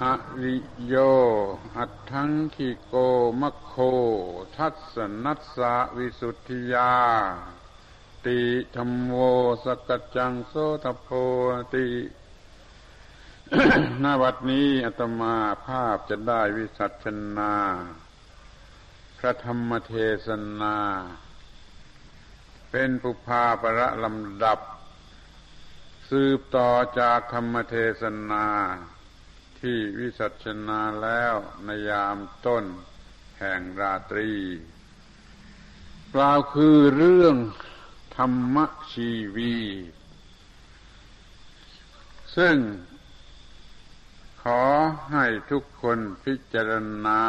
อริโยอัตถังคิโกมัคโค ทัศนัสสะวิสุทธิยา ติธรรมโมสกัจจังโสตโพติหน้าวัดนี้อาตมาภาพจะได้วิสัชนา พระธรรมเทศนา เป็นปุพาประลำดับ สืบต่อจากธรรมเทศนา ที่วิสัชนาแล้วในยามต้นแห่งราตรีกล่าวคือเรื่องธรรมชีวี ซึ่งขอให้ทุกคนพิจารณา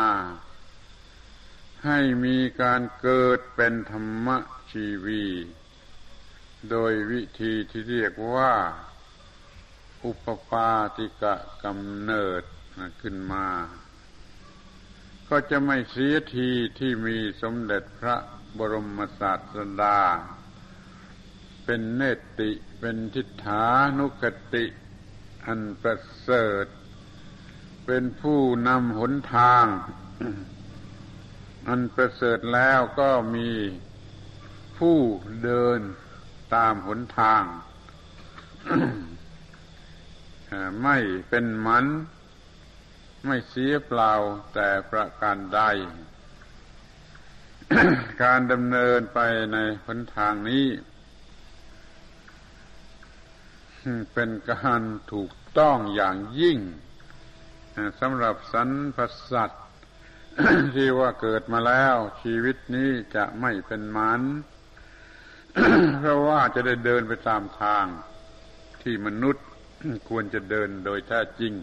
ให้มีการเกิดเป็นธรรมชีวี โดยวิธีที่เรียกว่า อุปปาติกะกำเนิดขึ้นมา ก็จะไม่เสียทีที่มีสมเด็จพระบรมศาสดา เป็นเนติเป็นทิฏฐานุกติ อันประเสริฐ เป็นผู้นำหนทาง อันประเสริฐแล้วก็มีผู้เดินตามหนทาง ไม่เป็นมัน ไม่เสียเปล่าแต่ประการใด การดำเนินไปในหนทางนี้ เป็นการถูกต้องอย่างยิ่งสำหรับสรรพสัตว์ที่ว่าเกิดมาแล้วชีวิตนี้จะไม่เป็นมันเพราะว่าจะได้เดินไปตามทางที่มนุษย์ ควรจะเดินโดยแท้จริง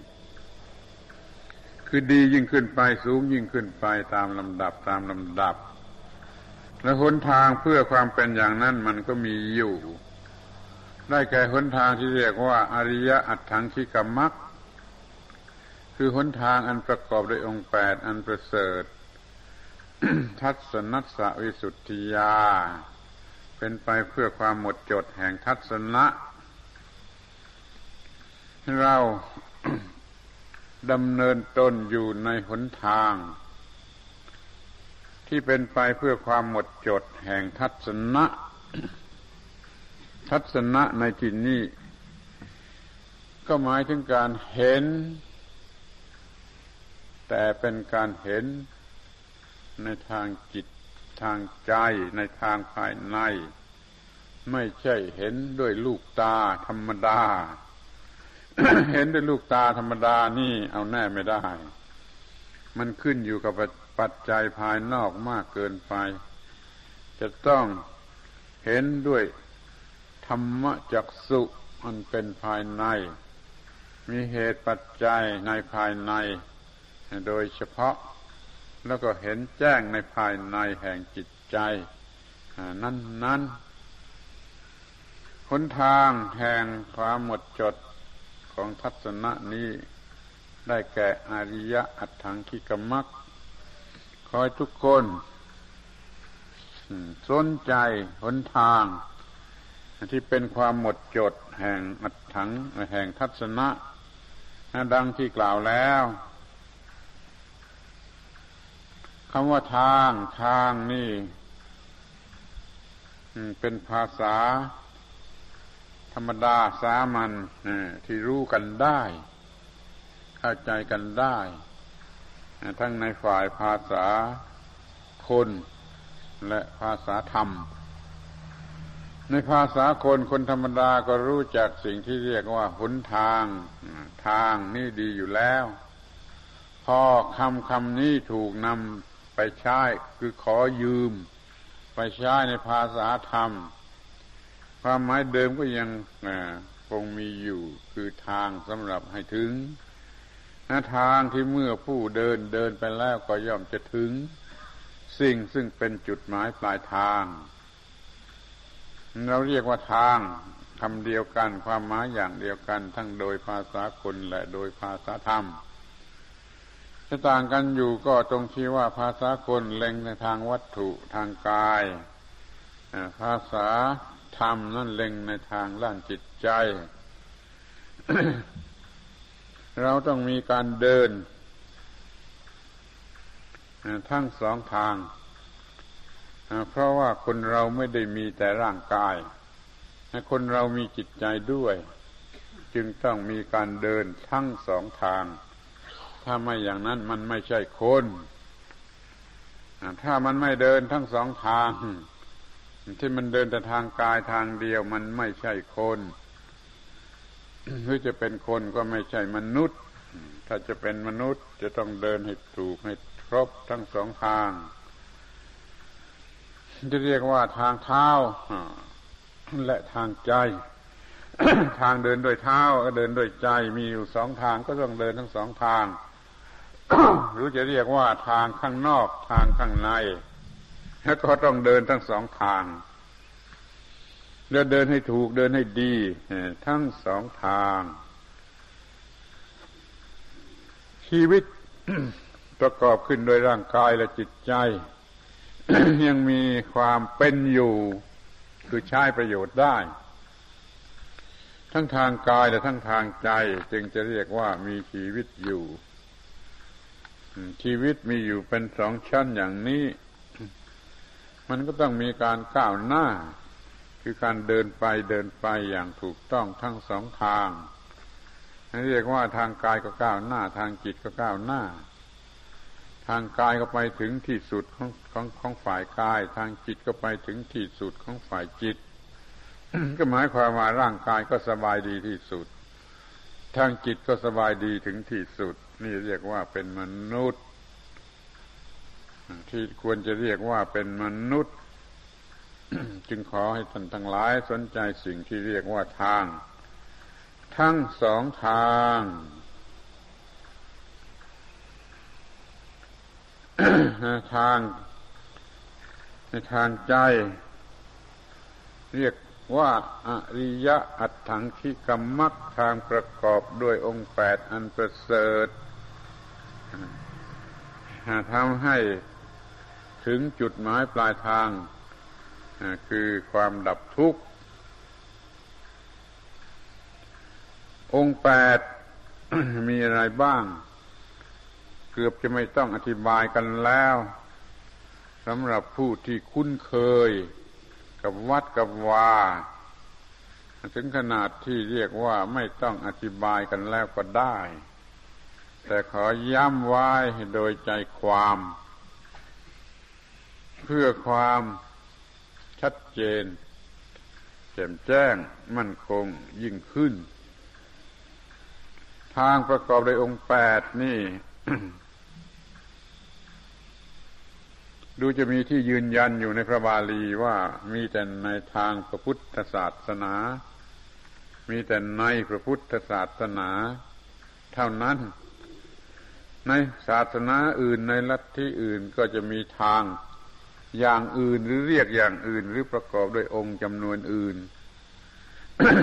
คือดียิ่งขึ้นไปสูงยิ่งขึ้นไปตามลำดับตามลำดับ และหนทางเพื่อความเป็นอย่างนั้นมันก็มีอยู่ ได้แก่หนทางที่เรียกว่า อริยะอัตถังคิกมักคือหนทางอันประกอบด้วยองค์แปดอันประเสริฐทัศนัสวิสุทธิยา เป็นไปเพื่อความหมดจดแห่งทัศนะ เราดำเนินตนอยู่ในหนทาง ที่เป็นไปเพื่อความหมดจดแห่งทัศนะ ทัศนะในที่นี้ ก็หมายถึงการเห็น แต่เป็นการเห็นในทางจิตทางใจในทางภายใน ไม่ใช่เห็นด้วยลูกตาธรรมดา เห็นด้วยลูกตาธรรมดานี่เอาแน่ไม่ได้ มันขึ้นอยู่กับปัจจัยภายนอกมากเกินไป จะต้องเห็นด้วยธรรมจักสุมันเป็นภายใน มีเหตุปัจจัยในภายใน โดยเฉพาะแล้วก็เห็นแจ้งในภายในแห่งจิตใจนั้นนั้นหนทางแห่งความหมดจด ของทัศนะนี้ ได้แก่อริยะอัตถังคิกมักคอยทุกคนสนใจหนทาง ที่เป็นความหมดจดแห่งอัตถังแห่งทัศนะดังที่กล่าวแล้วคำว่าทางทางนี่เป็นภาษา ธรรมดาสามัญที่รู้กันได้ เข้าใจกันได้ ทั้งในฝ่ายภาษาคนและภาษาธรรม ในภาษาคนคนธรรมดาก็รู้จักสิ่งที่เรียกว่าหนทาง ทางนี่ดีอยู่แล้ว พอคำคำนี้ถูกนำไปใช้คือขอยืม ไปใช้ในภาษาธรรม ความหมายเดิมก็ยังคงมีอยู่คือทางสำหรับให้ถึงทางที่เมื่อผู้เดินเดินไปแล้วก็ย่อมจะถึง สิ่งซึ่งเป็นจุดหมายปลายทาง เราเรียกว่าทางคำเดียวกันความหมายอย่างเดียวกันทั้งโดยภาษาคนและโดยภาษาธรรมจะต่างกันอยู่ก็ตรงที่ว่าภาษาคนเล็งในทางวัตถุทางกาย ภาษา ธรรมนั่นเล็งในทางด้านจิตใจ เราต้องมีการเดิน ทั้งสองทาง เพราะว่าคนเราไม่ได้มีแต่ร่างกายคนเรามีจิตใจด้วย จึงต้องมีการเดินทั้งสองทาง ถ้าไม่อย่างนั้นมันไม่ใช่คน ถ้ามันไม่เดินทั้งสองทาง ที่มันเดินแต่ทางกายทางเดียวมันไม่ใช่คนหรือจะเป็นคนก็ไม่ใช่มนุษย์ ถ้าจะเป็นมนุษย์จะต้องเดินให้ถูกให้ครบทั้งสองทางจะเรียกว่าทางเท้าและทางใจ ทางเดินด้วยเท้าก็เดินด้วยใจมีอยู่สองทางก็ต้องเดินทั้งสองทาง หรือจะเรียกว่าทางข้างนอกทางข้างใน แล้วก็ต้องเดินทั้งสองทางเดินเดินให้ถูกเดินให้ดีทั้งสองทาง ชีวิตประกอบขึ้นโดยร่างกายและจิตใจ ยังมีความเป็นอยู่คือใช้ประโยชน์ได้ ทั้งทางกายและทั้งทางใจ จึงจะเรียกว่ามีชีวิตอยู่ ชีวิตมีอยู่เป็นสองชั้นอย่างนี้ มันก็ต้องมีการก้าวหน้า คือการเดินไปเดินไปอย่างถูกต้องทั้งสองทางนี่เรียกว่าทางกายก็ก้าวหน้า ทางจิตก็ก้าวหน้า ทางกายก็ไปถึงที่สุดของของของฝ่ายกาย ทางจิตก็ไปถึงที่สุดของฝ่ายจิต ก็หมายความว่าร่างกายก็สบายดีที่สุด ทางจิตก็สบายดีถึงที่สุด นี่เรียกว่าเป็นมนุษย์ ที่ควรจะเรียกว่าเป็นมนุษย์ จึงขอให้ท่านทั้งหลายสนใจสิ่งที่เรียกว่าทาง ทั้งสองทาง ทาง ในทางใจ เรียกว่าอริยะอัตถังคิกรรมักทางประกอบด้วยองค์แปดอันประเสริฐทำให้ ถึงจุดหมายปลายทาง คือความดับทุกข์ องค์แปดมีอะไรบ้าง เกือบจะไม่ต้องอธิบายกันแล้วสำหรับผู้ที่คุ้นเคย กับวัดกับวาถึงขนาดที่เรียกว่าไม่ต้องอธิบายกันแล้วก็ได้ แต่ขอย้ำไว้โดยใจความ เพื่อความชัดเจน แจ่มแจ้งมั่นคงยิ่งขึ้น ทางประกอบด้วยองค์แปดนี่ ดูจะมีที่ยืนยันอยู่ในพระบาลีว่ามีแต่ในทางพระพุทธศาสนา มีแต่ในพระพุทธศาสนา เท่านั้นในศาสนาอื่นในลัทธิอื่นก็จะมีทาง อย่างอื่นหรือเรียกอย่างอื่นหรือประกอบด้วยองค์จำนวนอื่น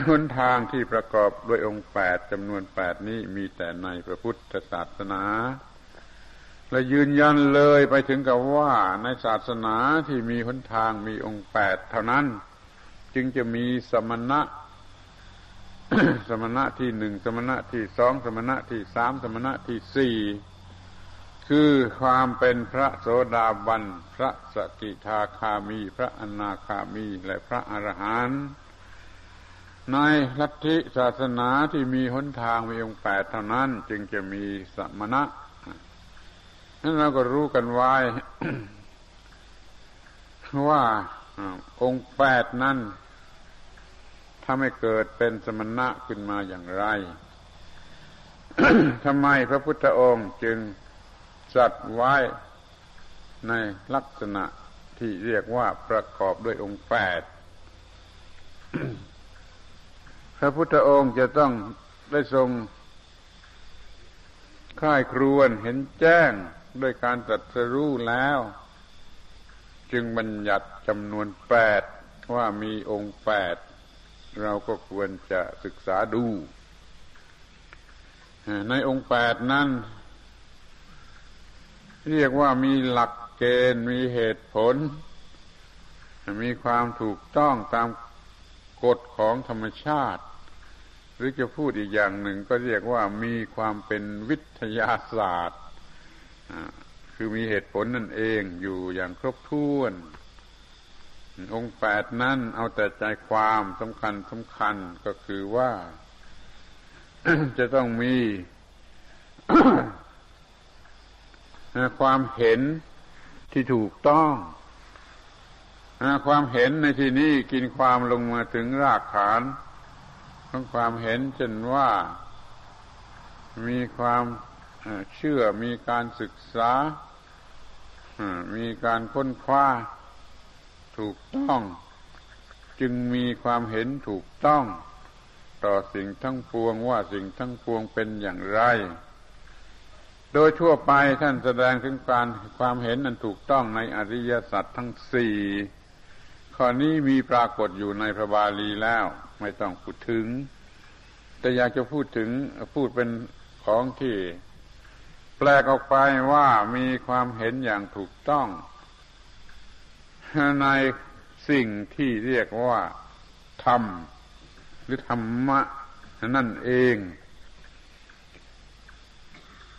หนทางที่ประกอบด้วยองค์แปดจำนวนแปดนี้มีแต่ในพระพุทธศาสนา และยืนยันเลยไปถึงกับว่าในศาสนาที่มีหนทางมีองค์แปดเท่านั้น จึงจะมีสมณะ สมณะที่หนึ่งสมณะที่สองสมณะที่สามสมณะที่สี่ คือความเป็นพระโสดาบัน พระสกิทาคามี พระอนาคามี และพระอรหันต์ในลัทธิศาสนาที่มีหนทางมีองค์แปดเท่านั้นจึงจะมีสมณะนั้นเราก็รู้กันไว้ว่าองค์แปดนั้นถ้าไม่เกิดเป็นสมณะขึ้นมาอย่างไรทำไมพระพุทธองค์จึง จัดไว้ในลักษณะที่เรียกว่าประกอบด้วยองค์แปด พระพุทธองค์จะต้องได้ทรงค่ายครวนเห็นแจ้งด้วยการตรัสรู้แล้ว จึงบัญญัติจำนวนแปดว่ามีองค์แปด เราก็ควรจะศึกษาดู ในองค์แปดนั้น เรียกว่ามีหลักเกณฑ์มีเหตุผล มีความถูกต้องตามกฎของธรรมชาติ หรือจะพูดอีกอย่างหนึ่งก็เรียกว่ามีความเป็นวิทยาศาสตร์คือมีเหตุผลนั่นเองอยู่อย่างครบถ้วน องค์แปดนั้นเอาแต่ใจความสำคัญสำคัญก็คือว่า จะต้องมี ความเห็นที่ถูกต้องความเห็นในที่นี้กินความลงมาถึงรากฐานของความเห็นเช่นว่ามีความเชื่อมีการศึกษา มีการค้นคว้า ถูกต้อง จึงมีความเห็นถูกต้อง ต่อสิ่งทั้งปวงว่าสิ่งทั้งปวงเป็นอย่างไร โดยทั่วไปท่านแสดงถึงการความเห็นนั้นถูกต้องในอริยสัจทั้งสี่ข้อนี้มีปรากฏอยู่ในพระบาลีแล้ว ไม่ต้องพูดถึง แต่อยากจะพูดถึงพูดเป็นของที่ แปลกออกไปว่ามีความเห็นอย่างถูกต้อง ในสิ่งที่เรียกว่าธรรมหรือธรรมะนั่นเอง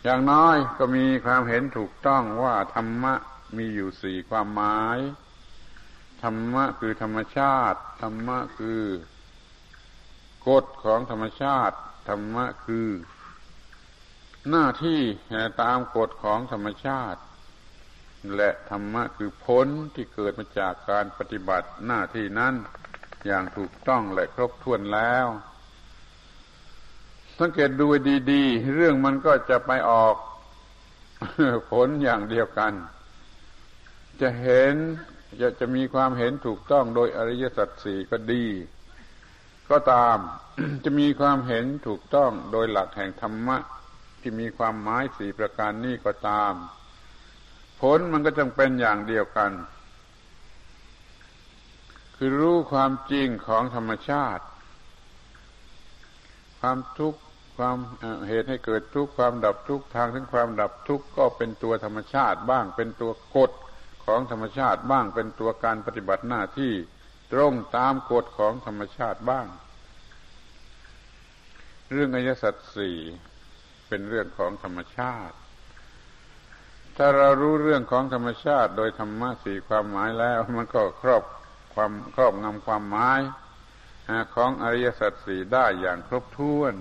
อย่างน้อยก็มีความเห็นถูกต้องว่าธรรมะมีอยู่สี่ความหมาย ธรรมะคือธรรมชาติ ธรรมะคือกฎของธรรมชาติ ธรรมะคือ หน้าที่ตามกฎของธรรมชาติ และธรรมะคือผลที่เกิดมาจากการปฏิบัติหน้าที่นั้นอย่างถูกต้องและครบถ้วนแล้ว สังเกตดูดีๆ เรื่องมันก็จะไปออกผลอย่างเดียวกัน จะเห็นจะจะมีความเห็นถูกต้องโดยอริยสัจสี่ก็ดี ก็ตามจะมีความเห็นถูกต้องโดยหลักแห่งธรรมะ ที่มีความหมายสี่ประการนี้ก็ตาม ผลมันก็จงเป็นอย่างเดียวกัน คือรู้ความจริงของธรรมชาติ ความทุกข์ ความเหตุให้เกิดทุกข์ความดับทุกข์ทางถึงความดับทุกข์ก็เป็นตัวธรรมชาติบ้าง เป็นตัวกฎของธรรมชาติบ้าง เป็นตัวการปฏิบัติหน้าที่ตรงตามกฎของธรรมชาติบ้าง เรื่องอริยสัจสี่เป็นเรื่องของธรรมชาติ ถ้าเรารู้เรื่องของธรรมชาติ โดยธรรมะสี่ความหมายแล้ว มันก็ครอบความครอบงำความหมายของอริยสัจสี่ได้อย่างครบถ้วน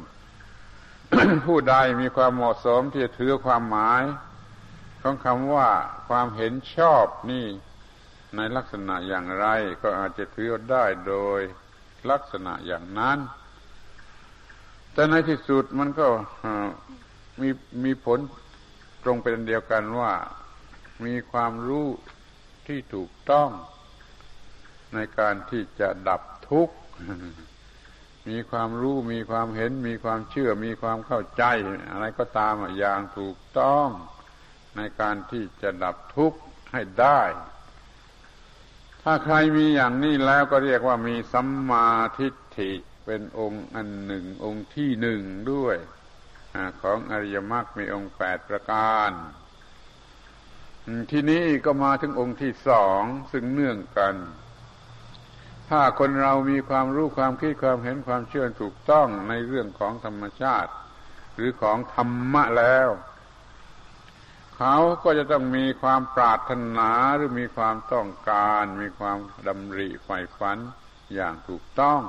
ผู้ใดมีความเหมาะสมที่จะถือความหมาย ของคำว่าความเห็นชอบนี่ในลักษณะอย่างไรก็อาจจะถือได้โดยลักษณะอย่างนั้น แต่ในที่สุดมันก็มีมีผลตรงเป็นเดียวกันว่ามีความรู้ที่ถูกต้องในการที่จะดับทุกข์ มีความรู้มีความเห็น มีความเชื่อ มีความเข้าใจ อะไรก็ตามอย่างถูกต้องในการที่จะดับทุกข์ให้ได้ ถ้าใครมีอย่างนี้แล้วก็เรียกว่ามีสัมมาทิฏฐิเป็นองค์อันหนึ่งองค์ที่หนึ่งด้วยของอริยมรรคมีองค์แปดประการ ที่นี้ก็มาถึงองค์ที่สองซึ่งเนื่องกัน ถ้าคนเรามีความรู้ความคิดความเห็นความเชื่อถูกต้องในเรื่องของธรรมชาติ หรือของธรรมะแล้ว เขาก็จะต้องมีความปรารถนาหรือมีความต้องการ มีความดำริใฝ่ฝันอย่างถูกต้อง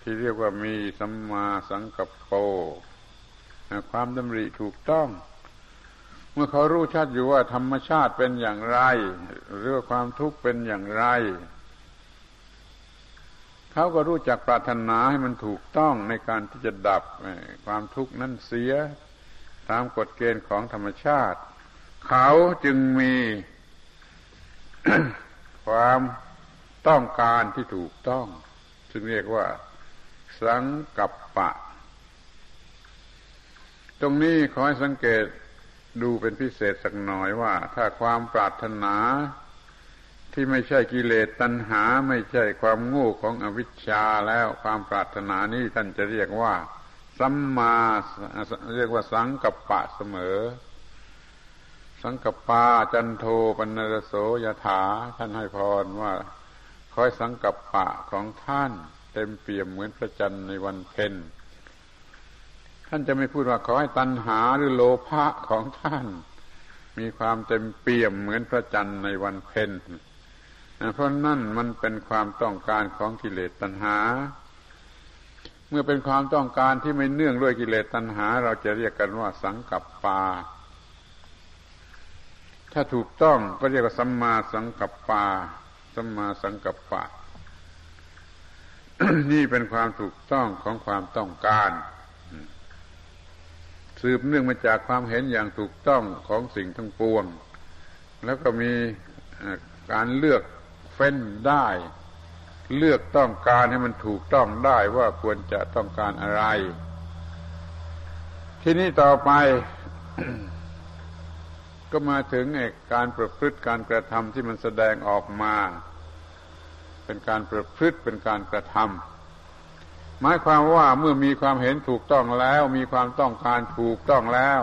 ที่เรียกว่ามีสัมมาสังกัปโปความดำริถูกต้อง เมื่อเขารู้ชัดอยู่ว่าธรรมชาติเป็นอย่างไร หรือความทุกข์เป็นอย่างไร เขาก็รู้จักปรารถนาให้มันถูกต้องในการที่จะดับความทุกข์นั้นเสีย ตามกฎเกณฑ์ของธรรมชาติ เขาจึงมีความต้องการที่ถูกต้อง ซึ่งเรียกว่า สังกัปปะ ตรงนี้ขอให้สังเกตดูเป็นพิเศษสักหน่อยว่า ถ้าความปรารถนา ที่ไม่ใช่กิเลสตัณหาไม่ใช่ความโง่ของอวิชชาแล้วความปรารถนานี้ท่านจะเรียกว่าสัมมาเรียกว่าสังกัปปะเสมอ สังกัปปาจันโทปนรโสยถาท่านให้พรว่าคอยสังกัปปะของท่าน เต็มเปี่ยมเหมือนพระจันทร์ในวันเพ็ญท่านจะไม่พูดว่าขอให้ตัณหาหรือโลภะของท่าน มีความเต็มเปี่ยมเหมือนพระจันทร์ในวันเพ็ญ เพราะนั่นมันเป็นความต้องการของกิเลสตัณหา เมื่อเป็นความต้องการที่ไม่เนื่องด้วยกิเลสตัณหา เราจะเรียกกันว่าสังกัปปา ถ้าถูกต้องก็เรียกว่าสัมมาสังกัปปา สัมมาสังกัปปะ นี่เป็นความถูกต้องของความต้องการสืบเนื่องมาจากความเห็นอย่างถูกต้องของสิ่งทั้งปวง แล้วก็มีการเลือก เฟ้นได้ เลือกต้องการให้มันถูกต้องได้ว่าควรจะต้องการอะไร ที่นี้ต่อไป ก็มาถึงการประพฤติการกระทำที่มันแสดงออกมา เป็นการประพฤติเป็นการกระทำหมายความว่าเมื่อมีความเห็นถูกต้องแล้ว มีความต้องการถูกต้องแล้ว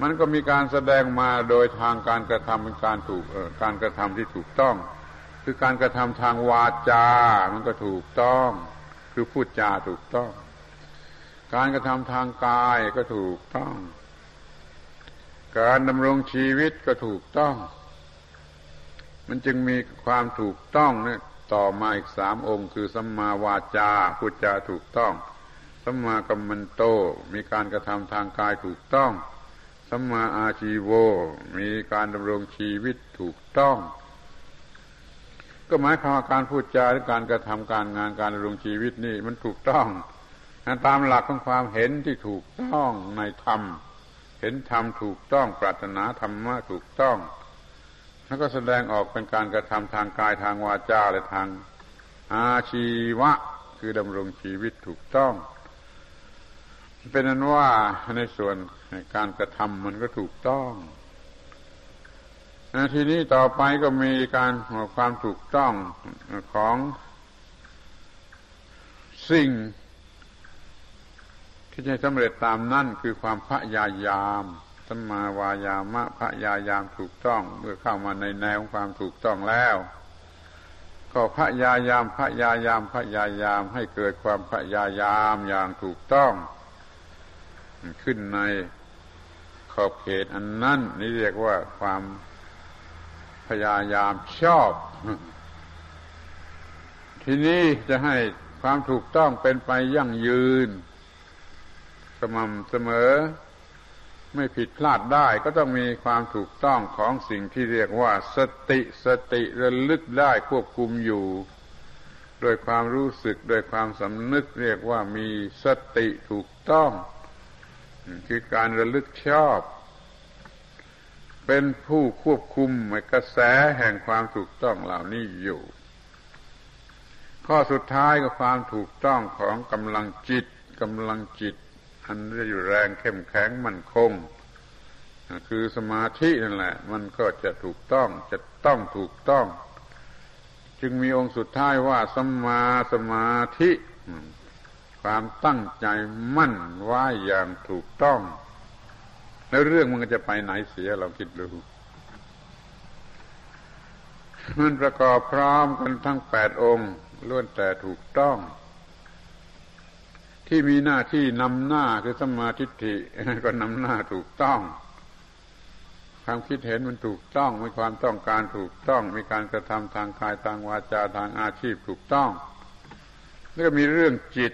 มันก็มีการแสดงมาโดยทางการกระทำเป็นการถูกการกระทำที่ถูกต้อง คือการกระทำทางวาจา มันก็ถูกต้อง คือพูดจาถูกต้อง การกระทำทางกายก็ถูกต้อง การดำรงชีวิตก็ถูกต้อง มันจึงมีความถูกต้องเนี่ยต่อมาอีกสามองค์คือสัมมาวาจาพูดจาถูกต้องสัมมากัมมันโต มีการกระทำทางกายถูกต้องสัมมาอาชีโว มีการดำรงชีวิตถูกต้อง ก็หมายความว่าการพูดจาหรือการกระทำการงานการดำรงชีวิตนี่มันถูกต้องตามหลักของความเห็นที่ถูกต้องในธรรม เห็นธรรมถูกต้องปรารถนาธรรมะถูกต้อง แล้วก็แสดงออกเป็นการกระทำทางกายทางวาจาและทางอาชีวะ คือดำรงชีวิตถูกต้อง เป็นนั้นว่าในส่วนในการกระทำมันก็ถูกต้อง ทีนี้ต่อไปก็มีการความถูกต้องของสิ่ง ที่จะสำเร็จตามนั่นคือความพยายามสมาวายามะพยายามถูกต้อง เมื่อเข้ามาในแนวความถูกต้องแล้ว ก็พยายามพยายามพยายามให้เกิดความพยายามอย่างถูกต้อง ขึ้นในขอบเขตอันนั้นนี่เรียกว่าความ พยายามชอบ ทีนี้จะให้ความถูกต้องเป็นไปยั่งยืน สม่ำเสมอ ไม่ผิดพลาดได้ ก็ต้องมีความถูกต้องของสิ่งที่เรียกว่า สติสติระลึกได้ควบคุมอยู่โดยความรู้สึกโดยความสำนึกเรียกว่ามีสติถูกต้อง คือการระลึกชอบ เป็นผู้ควบคุมกระแสแห่งความถูกต้องเหล่านี้อยู่ ข้อสุดท้ายก็ความถูกต้องของกำลังจิตกำลังจิต อันจะอยู่แรงเข้มแข็งมั่นคง คือสมาธินั่นแหละ มันก็จะถูกต้องจะต้องถูกต้อง จึงมีองค์สุดท้ายว่าสมาสมาธิ ความตั้งใจมั่นไว้อย่างถูกต้อง แล้วเรื่องมันก็จะไปไหนเสียเราคิดดูมันประกอบพร้อมกันทั้งแปดองค์ล้วนแต่ถูกต้อง ที่มีหน้าที่นำหน้าคือสมาธิิก็นำหน้าถูกต้องความคิดเห็นมันถูกต้องมีความต้องการถูกต้อง มีการกระทำทางกายทางวาจาทางอาชีพถูกต้อง แล้วก็มีเรื่องจิต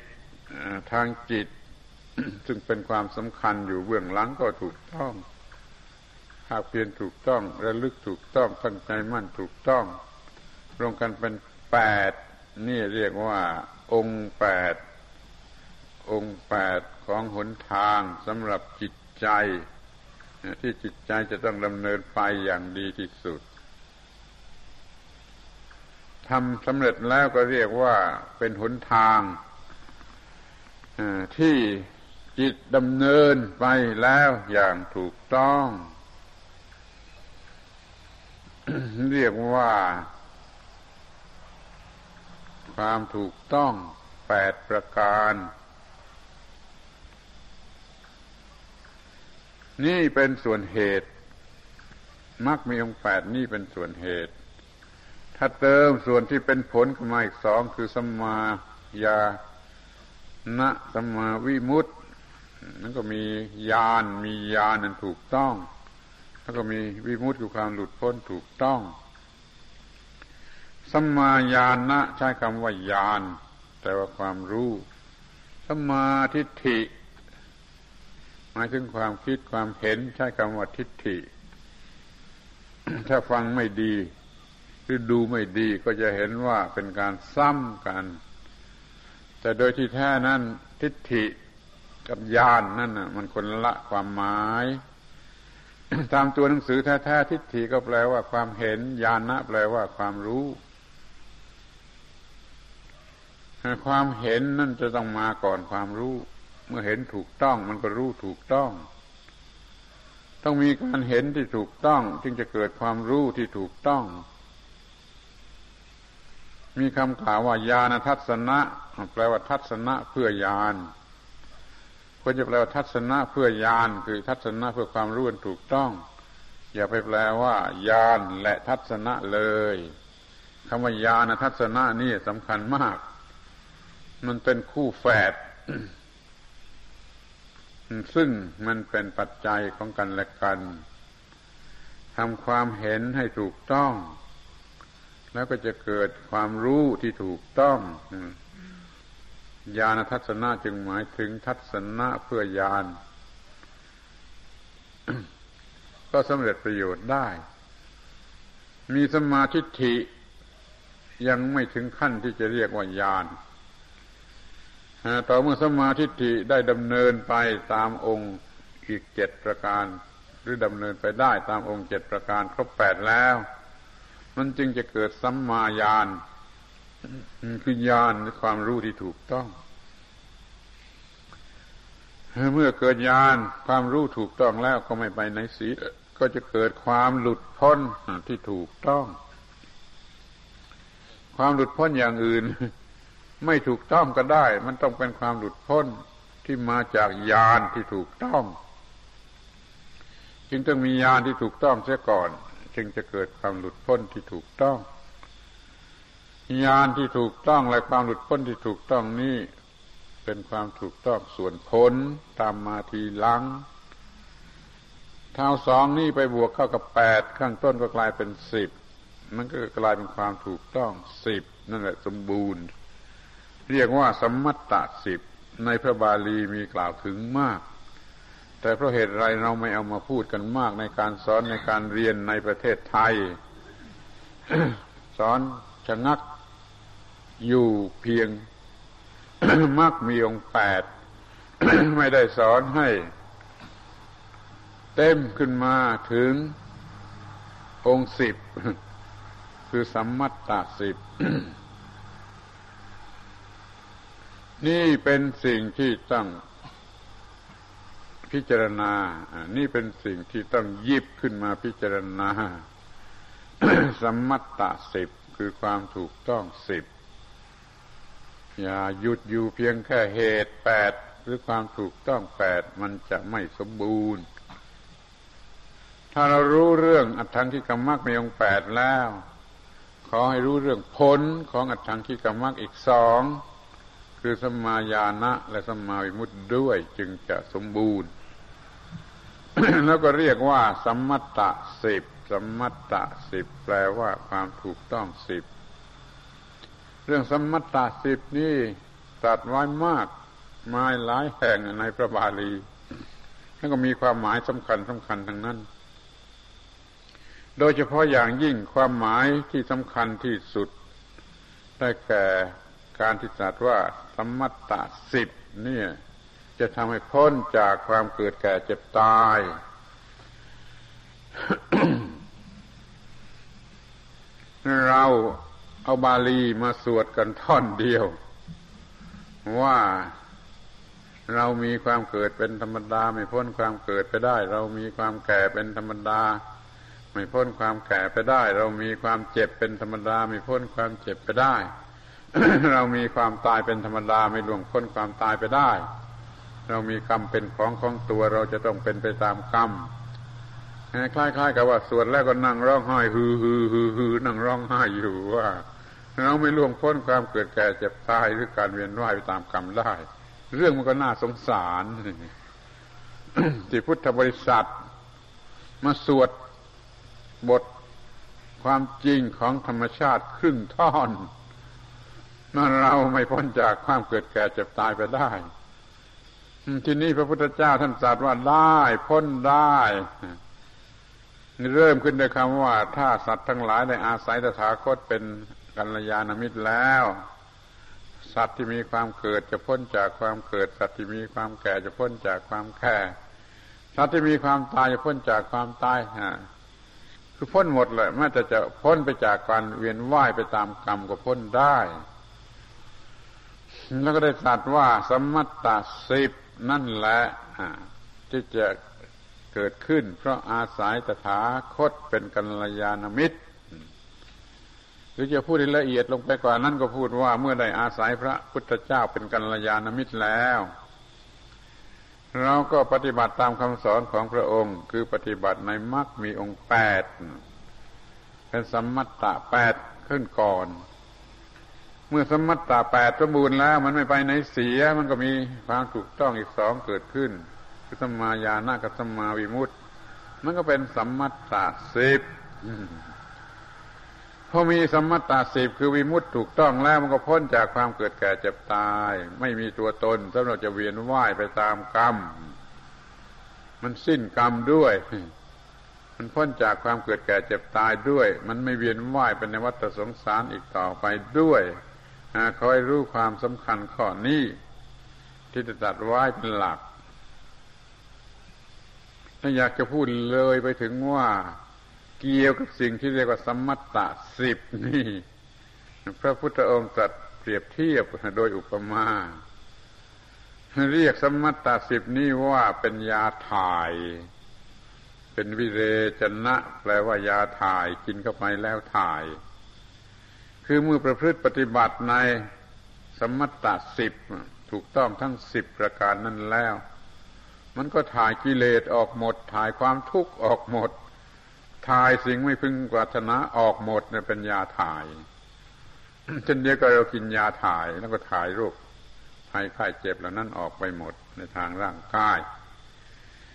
ทางจิต ซึ่งเป็นความสำคัญอยู่เบื้องหลังก็ถูกต้อง หากเพียรถูกต้อง ระลึกถูกต้องตั้งใจมั่นถูกต้อง รวมกันเป็นแปดนี่เรียกว่า องค์แปดองค์แปดของหนทางสำหรับจิตใจ ที่จิตใจจะต้องดำเนินไปอย่างดีที่สุดทำสำเร็จแล้วก็เรียกว่าเป็นหนทางที่ จิตดำเนินไปแล้วอย่างถูกต้อง เรียกว่า ความถูกต้องแปดประการ นี่เป็นส่วนเหตุมักมีองค์แปดนี่เป็นส่วนเหตุ ถ้าเติมส่วนที่เป็นผลขึ้นมาอีกสองคือสัมมาญาณสัมมาวิมุตติ นั่นก็มีญาณมีญาณนั้นถูกต้อง แล้วก็มีวิมุตติคือความหลุดพ้นถูกต้องสัมมาญาณะใช้คำว่าญาณแต่ว่าความรู้สัมมาทิฏฐิหมายถึงความคิดความเห็นใช้คำว่าทิฏฐิ ถ้าฟังไม่ดีหรือดูไม่ดีก็จะเห็นว่าเป็นการซ้ำกัน แต่โดยที่แท้นั้นทิฏฐิ กับญาณนนั่นน่ะ มันคนละความหมาย ตามตัวหนังสือแท้ๆทิฏฐิก็แปลว่าความเห็นญาณนะแปลว่าความรู้ความเห็นนั่นจะต้องมาก่อนความรู้ เมื่อเห็นถูกต้อง มันก็รู้ถูกต้อง ต้องมีการเห็นที่ถูกต้อง จึงจะเกิดความรู้ที่ถูกต้อง มีคำกล่าวว่าญาณทัศนะ แปลว่าทัศนะเพื่อญาณ ควรจะแปลว่าทัศนะเพื่อญาณคือทัศนะเพื่อความรู้ถูกต้อง อย่าไปแปลว่าญาณและทัศนะเลยคำว่าญาณทัศนะนี่สำคัญมาก มันเป็นคู่แฝดซึ่งมันเป็นปัจจัยของกันและกันทำความเห็นให้ถูกต้อง แล้วก็จะเกิดความรู้ที่ถูกต้อง ญาณทัศนะจึงหมายถึงทัศนะเพื่อญาณก็สำเร็จประโยชน์ได้ มีสมาธิิยังไม่ถึงขั้นที่จะเรียกว่าญาณต่อเมื่อสมาธิิได้ดำเนินไปตามองค์อีกเจ็ดประการ หรือดำเนินไปได้ตามองค์เจ็ดประการครบแปดแล้ว มันจึงจะเกิดสัมมาญาณ คือญาณความรู้ที่ถูกต้อง เมื่อเกิดญาณความรู้ถูกต้องแล้วก็ไม่ไปไหนสีก็จะเกิดความหลุดพ้นที่ถูกต้อง ความหลุดพ้นอย่างอื่น ไม่ถูกต้องก็ได้ มันต้องเป็นความหลุดพ้นที่มาจากญาณที่ถูกต้อง จึงต้องมีญาณที่ถูกต้องเสียก่อน จึงจะเกิดความหลุดพ้นที่ถูกต้อง ญาณที่ถูกต้องและความหลุดพ้นที่ถูกต้องนี่เป็นความถูกต้องส่วนผลตามมาทีหลังเท้าสองนี่ไปบวกเข้ากับแปดข้างต้นก็กลายเป็นสิบมันก็กลายเป็นความถูกต้องสิบนั่นแหละสมบูรณ์ เรียกว่าสมมัตตสิบในพระบาลีมีกล่าวถึงมาก แต่เพราะเหตุไรเราไม่เอามาพูดกันมากในการสอนในการเรียนในประเทศไทย สอนชะงัก อยู่เพียงมักมีองค์แปด ไม่ได้สอนให้ เต็มขึ้นมาถึงองค์สิบคือสัมมัตตาสิบนี่เป็นสิ่งที่ต้องพิจารณา นี่เป็นสิ่งที่ต้องยิบขึ้นมาพิจารณา สัมมัตตาสิบคือความถูกต้องสิบ อย่าหยุดอยู่เพียงแค่เหตุแปดหรือความถูกต้องแปดมันจะไม่สมบูรณ์ ถ้าเรารู้เรื่องอัตถังคิกรรมักในองแปดแล้ว ขอให้รู้เรื่องผลของอัตถังคิกรรมักอีกสองคือสมาญาณะและสมาวิมุตติด้วยจึงจะสมบูรณ์ แล้วก็เรียกว่า สัมมัตตสิบสัมมัตตสิบแปลว่าความถูกต้องสิบ เรื่องสมมัตตาสิบนี่ตัดไว้มากมาหลายแห่งในพระบาลีแล้วก็มีความหมายสำคัญสำคัญทั้งนั้น โดยเฉพาะอย่างยิ่งความหมายที่สำคัญที่สุด ได้แก่การที่ตรัสว่าสมมัตตาสิบเนี่ย จะทำให้พ้นจากความเกิดแก่เจ็บตายเรา เอาบาลีมาสวดกันท่อนเดียว ว่าเรามีความเกิดเป็นธรรมดา ไม่พ้นความเกิดไปได้ เรามีความแก่เป็นธรรมดา ไม่พ้นความแก่ไปได้ เรามีความเจ็บเป็นธรรมดา ไม่พ้นความเจ็บไปได้ เรามีความตายเป็นธรรมดา ไม่ล่วงพ้นความตายไปได้ เรามีกรรมเป็นของของตัวเราจะต้องเป็นไปตามกรรมคล้ายๆกับว่าสวดแล้วก็นั่งร้องไห้ฮือฮือฮือฮือนั่งร้องไห้อยู่ว่า เราไม่ล่วงพ้นความเกิดแก่เจ็บตายหรือการเวียนว่ายไปตามกรรมได้ เรื่องมันก็น่าสงสารที่พุทธบริษัท มาสวดบทความจริงของธรรมชาติครึ่งท่อนนั่นเราไม่พ้นจากความเกิดแก่เจ็บตายไปได้ทีนี้พระพุทธเจ้าท่านตรัสว่าได้พ้นได้เริ่มขึ้นด้วยคำว่า ถ้าสัตว์ทั้งหลายได้อาศัยตถาคตเป็น กัลยาณมิตรแล้ว สัตว์ที่มีความเกิดจะพ้นจากความเกิด สัตว์ที่มีความแก่จะพ้นจากความแก่สัตว์ที่มีความตายจะพ้นจากความตายฮะคือพ้นหมดเลยแม้แต่จะพ้นไปจากการเวียนว่ายไปตามกรรมก็พ้นได้ แล้วก็ได้ตรัสว่าสมัตตาสิบนั่นแหละที่จะเกิดขึ้น เพราะอาศัยตถาคตเป็นกัลยาณมิตร หรือจะพูดละเอียดลงไปกว่านั้นก็พูดว่าเมื่อได้อาศัยพระพุทธเจ้าเป็นกัลยาณมิตรแล้ว เราก็ปฏิบัติตามคำสอนของพระองค์ คือปฏิบัติในมรรคมีองค์แปดเป็นสมมัตตะแปดขึ้นก่อน เมื่อสมมัตตะแปดสมบูรณ์แล้ว มันไม่ไปไหนเสีย มันก็มีความถูกต้องอีกสองเกิดขึ้น คือสมมาญาณกับสมมาวิมุตติ มันก็เป็นสัมมัตตะสิบ พอมีสมมตาสิบคือวิมุตถูกต้องแล้วมันก็พ้นจากความเกิดแก่เจ็บตาย ไม่มีตัวตนสำหรับจะเวียนว่ายไปตามกรรม มันสิ้นกรรมด้วย มันพ้นจากความเกิดแก่เจ็บตายด้วย มันไม่เวียนว่ายไปในวัฏสงสารอีกต่อไปด้วยคอยรู้ความสำคัญข้อนี้ที่จะตัดไว้เป็นหลักถ้าอยากจะพูดเลยไปถึงว่า เกี่ยวกับสิ่งที่เรียกว่าสมมัตตสิบนี่ พระพุทธองค์ตรัสเปรียบเทียบโดยอุปมา เรียกสมมัตตสิบนี้ว่าเป็นยาถ่าย เป็นวิเรจนะ แปลว่ายาถ่ายกินเข้าไปแล้วถ่าย คือเมื่อประพฤติปฏิบัติในสมมัตตสิบถูกต้องทั้งสิบประการนั้นแล้ว มันก็ถ่ายกิเลสออกหมด ถ่ายความทุกข์ออกหมด ถ่ายสิ่งไม่พึงปรารถนาออกหมดเนี่ยเป็นยาถ่ายเช่นเดียวกับเรากินยาถ่ายแล้วก็ถ่ายโรคภัยไข้เจ็บเหล่านั้นออกไปหมดในทางร่างกาย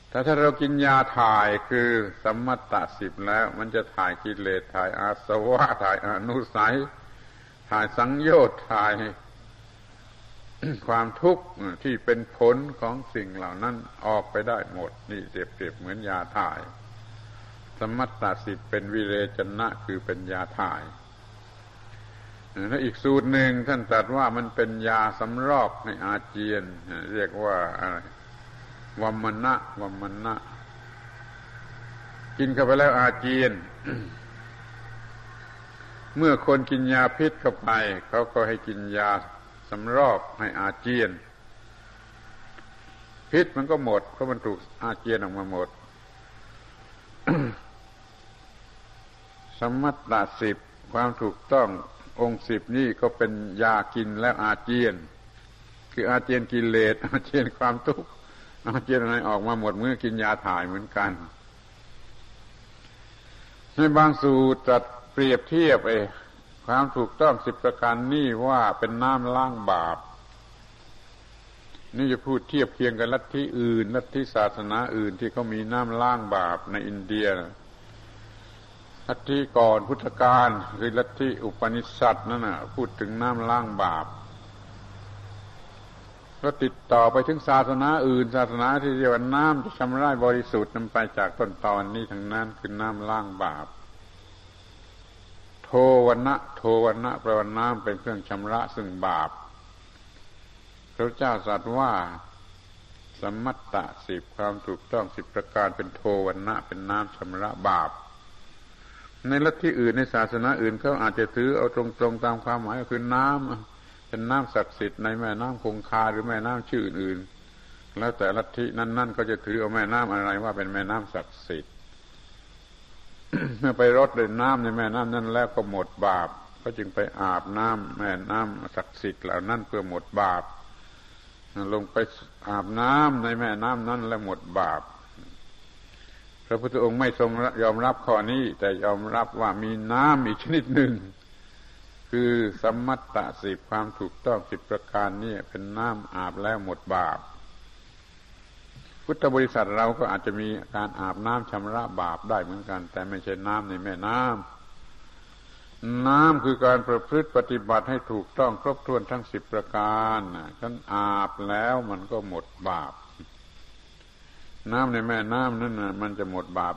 แต่ถ้าเรากินยาถ่ายคือสัมมตตสิบแล้ว มันจะถ่ายกิเลสถ่ายอาสวะถ่ายอนุสัย ถ่ายสังโยชน์ถ่ายความทุกข์ที่เป็นผลของสิ่งเหล่านั้นออกไปได้หมด นี่เปรียบเหมือนยาถ่าย สมัตตสิทธิ์เป็นวิเรจนะคือเป็นยาถ่ายแล้วอีกสูตรหนึ่งท่านตรัสว่ามันเป็นยาสำรอกในอาเจียน เรียกว่าอะไรวัมมณะวัมมณะกินเข้าไปแล้วอาเจียน เมื่อคนกินยาพิษเข้าไปเขาก็ให้กินยาสำรอกให้อาเจียน พิษมันก็หมดเพราะมันถูกอาเจียนออกมาหมด สมัตตาสิบความถูกต้ององค์สิบนี่ก็เป็นยากินแล้วอาเจียน คืออาเจียนกิเลสอาเจียนความทุกข์อาเจียนอะไรออกมาหมดเมื่อกินยาถ่ายเหมือนกันในบางสูตรจัดเปรียบเทียบไอ้ความถูกต้องสิบประการนี่ว่าเป็นน้ำล้างบาป นี่จะพูดเทียบเคียงกับลัทธิอื่น ลัทธิศาสนาอื่นที่เขามีน้ำล้างบาปในอินเดีย ลัทธิก่อนพุทธกาลคือลัทธิอุปนิสัตนั่นนะพูดถึงน้ำล้างบาปก็ติดต่อไปถึงศาสนาอื่น ศาสนาที่เรียกว่าน้ำจะชำระบริสุทธิ์นำไปจากต้นตอนนี้ทั้งนั้นคือน้ำล้างบาป โทวันะโทวันะแปลว่าน้ำเป็นเครื่องชำระซึ่งบาปพระเจ้าตรัสว่า สมัตตะสิบความถูกต้องสิบประการเป็นโทวันนะเป็นน้ำชำระบาป ในลัทธิอื่นในศาสนาอื่นเขาอาจจะถือเอาตรงๆตามความหมายก็คือน้ำเป็นน้ำศักดิ์สิทธิ์ในแม่น้ำคงคาหรือแม่น้ำชื่ออื่นแล้วแต่ลัทธินั้นๆก็จะถือเอาแม่น้ำอะไรว่าเป็นแม่น้ำศักดิ์สิทธิ์เมื่อไปรดเลยน้ำในแม่น้ำนั้นแล้วก็หมดบาป ก็จึงไปอาบน้ำแม่น้ำศักดิ์สิทธิ์เหล่านั้นเพื่อหมดบาปลงไปอาบน้ำในแม่น้ำนั้นแล้วหมดบาป พระพุทธองค์ไม่ทรงยอมรับข้อนี้ แต่ยอมรับว่ามีน้ำอีกชนิดหนึ่ง คือสมมัตตสิบความถูกต้องสิบประการนี่เป็นน้ำอาบแล้วหมดบาป พุทธบริษัทเราก็อาจจะมีการอาบน้ำชำระบาปได้เหมือนกัน แต่ไม่ใช่น้ำในแม่น้ำน้ำคือการประพฤติปฏิบัติให้ถูกต้องครบถ้วนทั้งสิบประการฉันอาบแล้วมันก็หมดบาป น้ำในแม่น้ำนั่นมันจะหมดบาป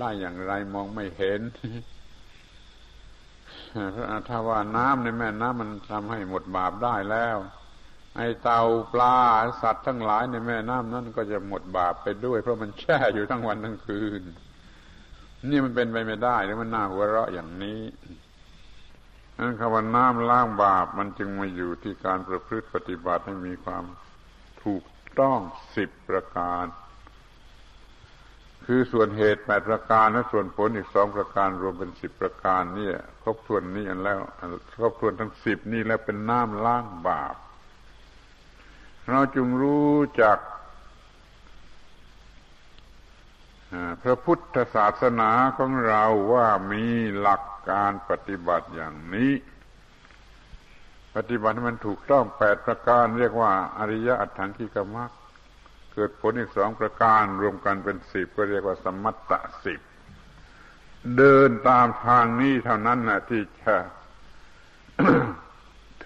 ได้อย่างไรมองไม่เห็นถ้าว่าน้ำในแม่น้ำมันทำให้หมดบาปได้แล้ว ไอเต่าปลาสัตว์ทั้งหลายในแม่น้ำนั้นก็จะหมดบาปไปด้วย เพราะมันแช่อยู่ทั้งวันทั้งคืน นี่มันเป็นไปไม่ได้หรือมันน่าหัวเราะอย่างนี้นั้นคำว่าน้ำล้างบาปมันจึงมาอยู่ที่การประพฤติปฏิบัติให้มีความถูกต้องสิบประการ คือส่วนเหตุแปดประการและส่วนผลอีกสองประการรวมเป็นสิบประการนี่ครบถ้วนนี่อันแล้วครบถ้วนทั้งสิบนี่แล้วเป็นน้ำล้างบาป เราจึงรู้จักพระพุทธศาสนาของเราว่ามีหลักการปฏิบัติอย่างนี้ ปฏิบัติมันถูกต้องแปดประการเรียกว่า อริยอัตถังคิกมัก เกิดผลอีกสองประการรวมกันเป็นสิบก็เรียกว่าสมัตตสิบเดินตามทางนี้เท่านั้นนะที่จะ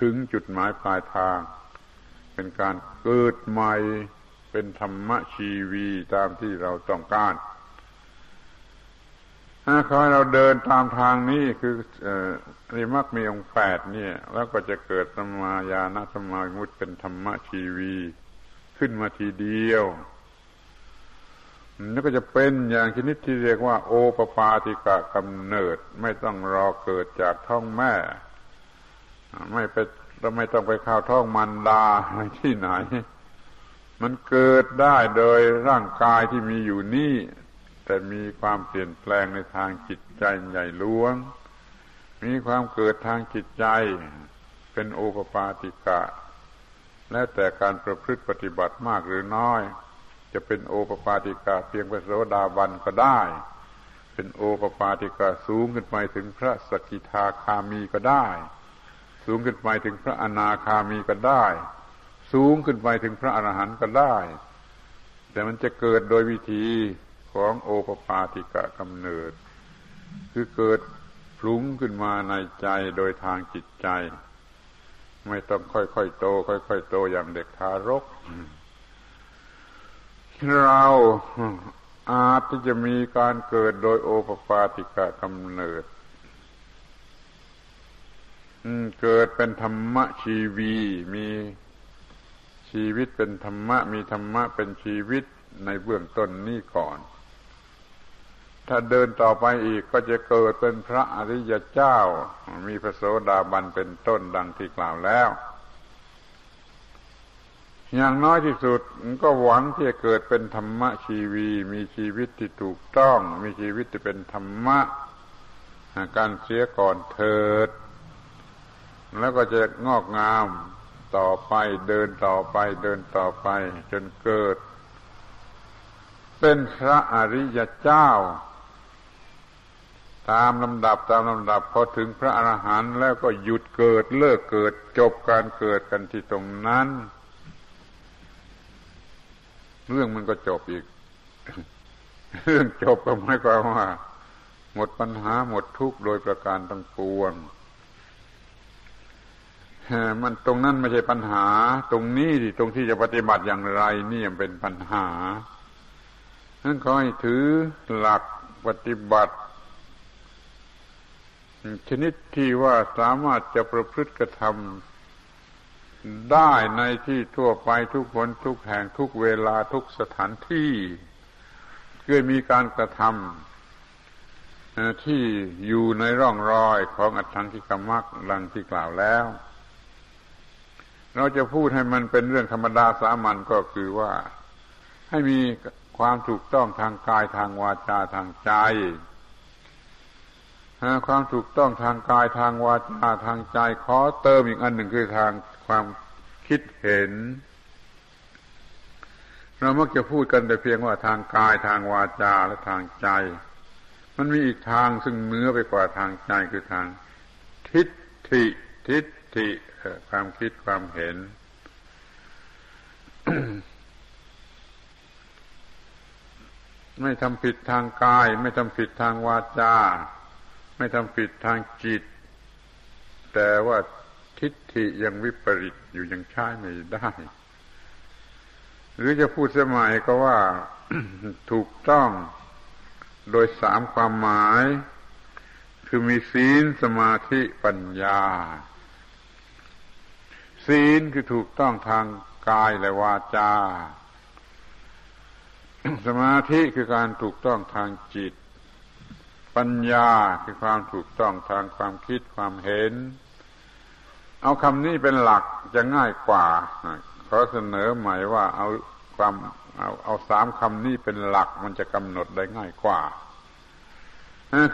ถึงจุดหมายปลายทาง เป็นการเกิดใหม่เป็นธรรมชีวีตามที่เราต้องการถ้าขอให้เราเดินตามทางนี้คืออริมักมีองค์แปดเนี่ย แล้วก็จะเกิดสมายานะสมามุตเป็นธรรมชีวี ขึ้นมาทีเดียวนั่นก็จะเป็นอย่างชนิดที่เรียกว่า โอปปาติกะกำเนิด ไม่ต้องรอเกิดจากท้องแม่ ไม่ไปเราไม่ต้องไปเข้าท้องมันดาอะไรที่ไหน มันเกิดได้โดยร่างกายที่มีอยู่นี่ แต่มีความเปลี่ยนแปลงในทางจิตใจใหญ่หลวง มีความเกิดทางจิตใจ เป็นโอปปาติกะ และแต่การประพฤติปฏิบัติมากหรือน้อย จะเป็นโอปปาติกะเพียงพระโสดาบันก็ได้ เป็นโอปปาติกะสูงขึ้นไปถึงพระสกิทาคามีก็ได้ สูงขึ้นไปถึงพระอนาคามีก็ได้ สูงขึ้นไปถึงพระอรหันต์ก็ได้ แต่มันจะเกิดโดยวิธีของโอปปาติกะกำเนิด คือเกิดพลุงขึ้นมาในใจโดยทางจิตใจ ไม่ต้องค่อยๆโต ค่อยๆโตอย่างเด็กทารก เราอาจที่จะมีการเกิดโดยโอปปาติกะกำเนิดเกิดเป็นธรรมะชีวีมีชีวิตเป็นธรรมะ มีธรรมะเป็นชีวิตในเบื้องต้นนี้ก่อน ถ้าเดินต่อไปอีกก็จะเกิดเป็นพระอริยเจ้า มีพระโสดาบันเป็นต้นดังที่กล่าวแล้ว อย่างน้อยที่สุดก็หวังที่จะเกิดเป็นธรรมะชีวี มีชีวิตที่ถูกต้อง มีชีวิตที่เป็นธรรมะการเสียก่อนเถิด แล้วก็จะงอกงามต่อไปเดินต่อไปเดินต่อไป จนเกิด เป็นพระอริยเจ้า ตามลำดับตามลำดับพอถึงพระอรหันต์แล้วก็หยุดเกิดเลิกเกิดจบการเกิดกันที่ตรงนั้น เรื่องมันก็จบอีก เรื่องจบก็ไม่ก็ว่า หมดปัญหาหมดทุกข์โดยประการทั้งปวงมันตรงนั้นไม่ใช่ปัญหา ตรงนี้ที่ตรงที่จะปฏิบัติอย่างไร นี่ยังเป็นปัญหานั้นขอให้ถือหลักปฏิบัติ ชนิดที่ว่าสามารถจะประพฤติกระทำได้ในที่ทั่วไปทุกคนทุกแห่งทุกเวลาทุกสถานที่เพื่อมีการกระทำที่อยู่ในร่องรอยของอัตถังคิกมักลังที่กล่าวแล้ว เราจะพูดให้มันเป็นเรื่องธรรมดาสามัญก็คือว่าให้มีความถูกต้องทางกายทางวาจาทางใจ ความถูกต้องทางกายทางวาจาทางใจขอเติมอีกอันหนึ่งคือทางความคิดเห็น เรามักจะพูดกันแต่เพียงว่าทางกายทางวาจาและทางใจ มันมีอีกทางซึ่งเนื้อไปกว่าทางใจคือทางทิฏฐิทิฏฐิความคิดความเห็นไม่ทำผิดทางกาย ไม่ทำผิดทางวาจา ไม่ทำผิดทางจิต แต่ว่าทิฏฐิยังวิปริตอยู่ยังใช้ไม่ได้ หรือจะพูดสมัยก็ว่าถูกต้องโดยสามความหมาย คือมีศีลสมาธิปัญญา ศีลคือถูกต้องทางกายและวาจา สมาธิคือการถูกต้องทางจิต ปัญญาคือความถูกต้องทางความคิดความเห็น เอาคำนี้เป็นหลักจะง่ายกว่าขอเสนอหมายว่าเอาความเอาเอาสามคำนี้เป็นหลักมันจะกำหนดได้ง่ายกว่า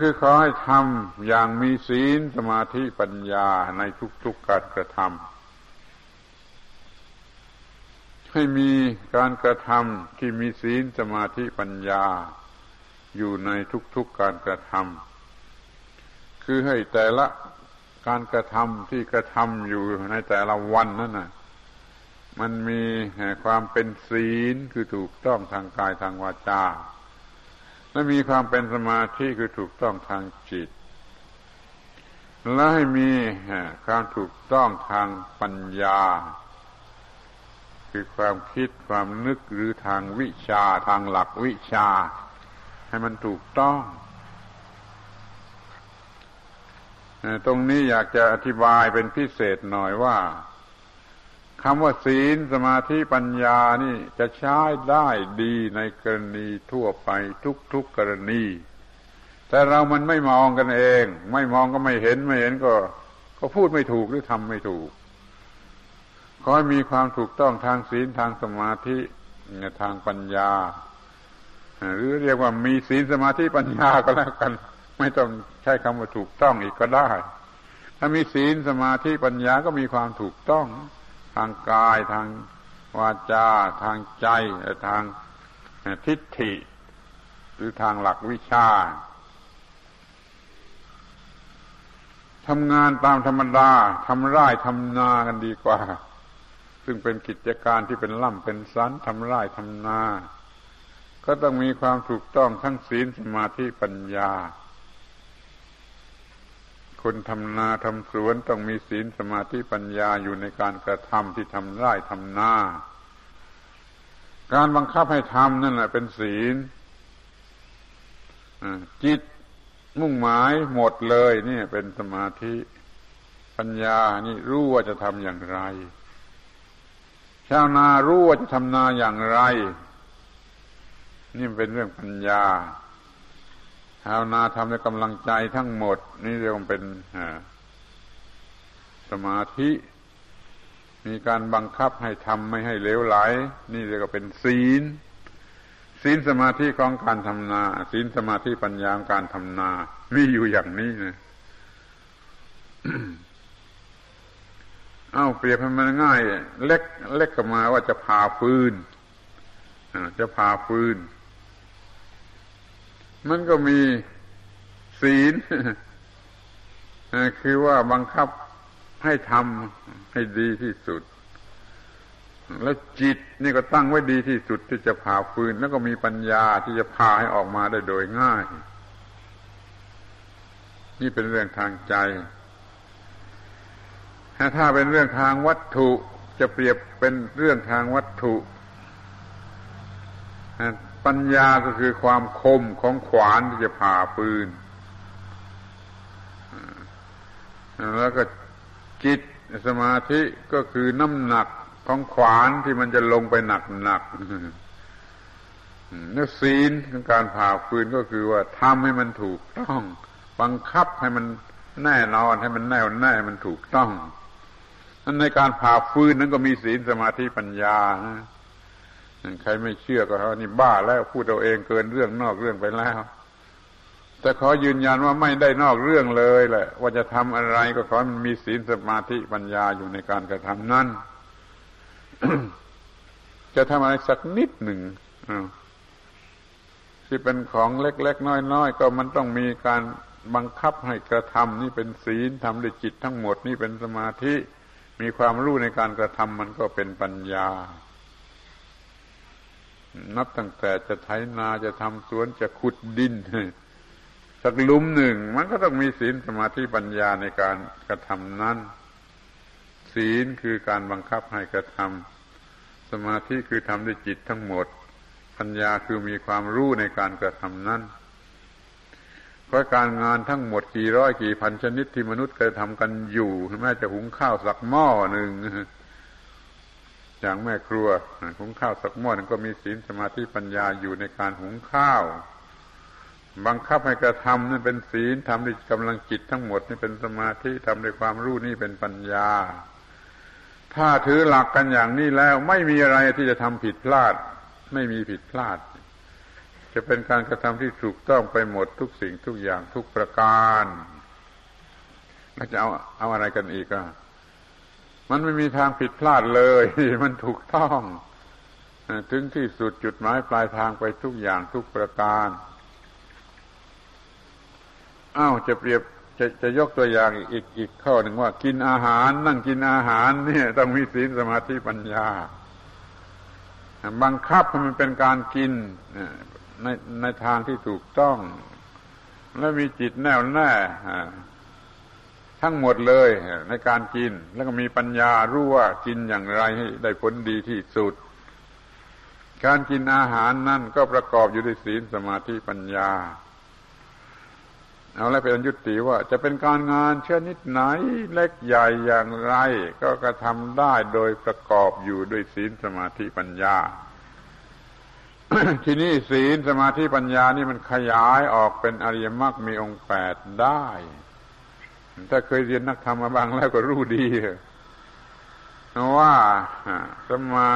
คือขอให้ทำอย่างมีศีลสมาธิปัญญาในทุกๆการกระทำให้มีการกระทำที่มีศีลสมาธิปัญญา อยู่ในทุกๆการกระทำคือให้แต่ละการกระทำที่กระทำอยู่ในแต่ละวันนั่นน่ะมันมีความเป็นศีลคือถูกต้องทางกายทางวาจา และมีความเป็นสมาธิคือถูกต้องทางจิต และให้มีความถูกต้องทางปัญญา คือความคิดความนึกหรือทางวิชาทางหลักวิชา ให้มันถูกต้องตรงนี้อยากจะอธิบายเป็นพิเศษหน่อยว่าคำว่าศีลสมาธิปัญญานี่จะใช้ได้ดีในกรณีทั่วไปทุกๆกกรณี แต่เรามันไม่มองกันเอง ไม่มองก็ไม่เห็นไม่เห็นก็ ก็พูดไม่ถูกหรือทำไม่ถูกขอให้มีความถูกต้องทางศีลทางสมาธิทางปัญญา หรือเรียกว่ามีศีลสมาธิปัญญาก็แล้วกัน ไม่ต้องใช้คำว่าถูกต้องอีกก็ได้ ถ้ามีศีลสมาธิปัญญาก็มีความถูกต้อง ทางกายทางวาจา ทางใจทางทิฏฐิ หรือทางหลักวิชาทำงานตามธรรมดาทำไร่ทำนากันดีกว่า ซึ่งเป็นกิจการที่เป็นล่ำเป็นสันทำไร่ทำนา ก็ต้องมีความถูกต้องทั้งศีลสมาธิปัญญา คนทำนาทำสวนต้องมีศีลสมาธิปัญญาอยู่ในการกระทำที่ทำไร่ทำนา การบังคับให้ทำนั่นแหละเป็นศีลจิตมุ่งหมายหมดเลยนี่เป็นสมาธิปัญญานี่รู้ว่าจะทำอย่างไร ชาวนารู้ว่าจะทำนาอย่างไร นี่เป็นเรื่องปัญญาชาวนาทำด้วยกำลังใจทั้งหมด นี่เรียกว่าเป็นสมาธิ มีการบังคับให้ทำไม่ให้เลวไหล นี่เรียกว่าเป็นศีล ศีลสมาธิของการทำนา ศีลสมาธิปัญญาการทำนา มีอยู่อย่างนี้นะเอาเปรียบให้มันง่าย เล็ก เล็กกับมาว่าจะพาฟืนจะพาฟืน มันก็มีศีลคือว่าบังคับให้ทำให้ดีที่สุด แล้วจิตนี่ก็ตั้งไว้ดีที่สุดที่จะพาฟืน แล้วก็มีปัญญาที่จะพาให้ออกมาได้โดยง่าย นี่เป็นเรื่องทางใจ ถ้าเป็นเรื่องทางวัตถุจะเปรียบเป็นเรื่องทางวัตถุ ปัญญาก็คือความคมของขวานที่จะผ่าปืนแล้วก็จิตสมาธิก็คือน้ำหนักของขวานที่มันจะลงไปหนักหนักนื้ศีลของการผ่าปืนก็คือว่าทำให้มันถูกต้อง บังคับให้มันแน่นอนให้มันแน่วแน่มันถูกต้องนั่นในการผ่าฟืนนั้นก็มีศีลสมาธิปัญญานะ ใครไม่เชื่อก็เขานี่บ้าแล้วพูดเอาเองเกินเรื่องนอกเรื่องไปแล้ว แต่ขอยืนยันว่าไม่ได้นอกเรื่องเลยแหละ ว่าจะทำอะไรก็ขอมันมีศีลสมาธิปัญญาอยู่ในการกระทำนั้นจะทำอะไรสักนิดหนึ่งที่เป็นของเล็ก ๆ น้อย ๆ ก็มันต้องมีการบังคับให้กระทำนี่เป็นศีลทำด้วยจิตทั้งหมดนี่เป็นสมาธิ มีความรู้ในการกระทำมันก็เป็นปัญญา นับตั้งแต่จะไถนาจะทำสวนจะขุดดินสักลุมหนึ่ง มันก็ต้องมีศีลสมาธิปัญญาในการกระทำนั้น ศีลคือการบังคับให้กระทำสมาธิคือทำด้วยจิตทั้งหมด ปัญญาคือมีความรู้ในการกระทำนั้นเพราะการงานทั้งหมดกี่ร้อยกี่พันชนิดที่มนุษย์เคยทำกันอยู่แม้จะหุงข้าวสักหม้อหนึ่ง อย่างแม่ครัวหุงข้าวสักหม้อนึงก็มีศีลสมาธิปัญญาอยู่ในการหุงข้าว บังคับให้กระทำนั่นเป็นศีลทำด้วยกำลังจิตทั้งหมดนี่เป็นสมาธิทำด้วยความรู้นี่เป็นปัญญา ถ้าถือหลักกันอย่างนี้แล้ว ไม่มีอะไรที่จะทำผิดพลาด ไม่มีผิดพลาด จะเป็นการกระทำที่ถูกต้องไปหมดทุกสิ่งทุกอย่างทุกประการแล้วจะเอาเอาอะไรกันอีกอะ มันไม่มีทางผิดพลาดเลย มันถูกต้องถึงที่สุดจุดหมายปลายทางไปทุกอย่างทุกประการอ้าวจะเปรียบจะจะยกตัวอย่างอีกอีกข้อหนึ่งว่า กินอาหาร นั่งกินอาหารเนี่ย ต้องมีศีลสมาธิปัญญา บังคับให้มันเป็นการกินในในทางที่ถูกต้อง และมีจิตแน่วแน่ ทั้งหมดเลยในการกิน แล้วก็มีปัญญารู้ว่ากินอย่างไรให้ได้ผลดีที่สุด การกินอาหารนั่นก็ประกอบอยู่ด้วยศีลสมาธิปัญญา เอาแล้วเป็นยุติว่า จะเป็นการงานเช่นนิดไหนเล็กใหญ่อย่างไร ก็กระทำได้โดยประกอบอยู่ด้วยศีลสมาธิปัญญาทีนี้ศีลสมาธิปัญญานี่มันขยายออกเป็นอริยมรรคมีองค์แปดได้ ถ้าเคยเรียนนักธรรมมาบ้างแล้วก็รู้ดีว่าสมา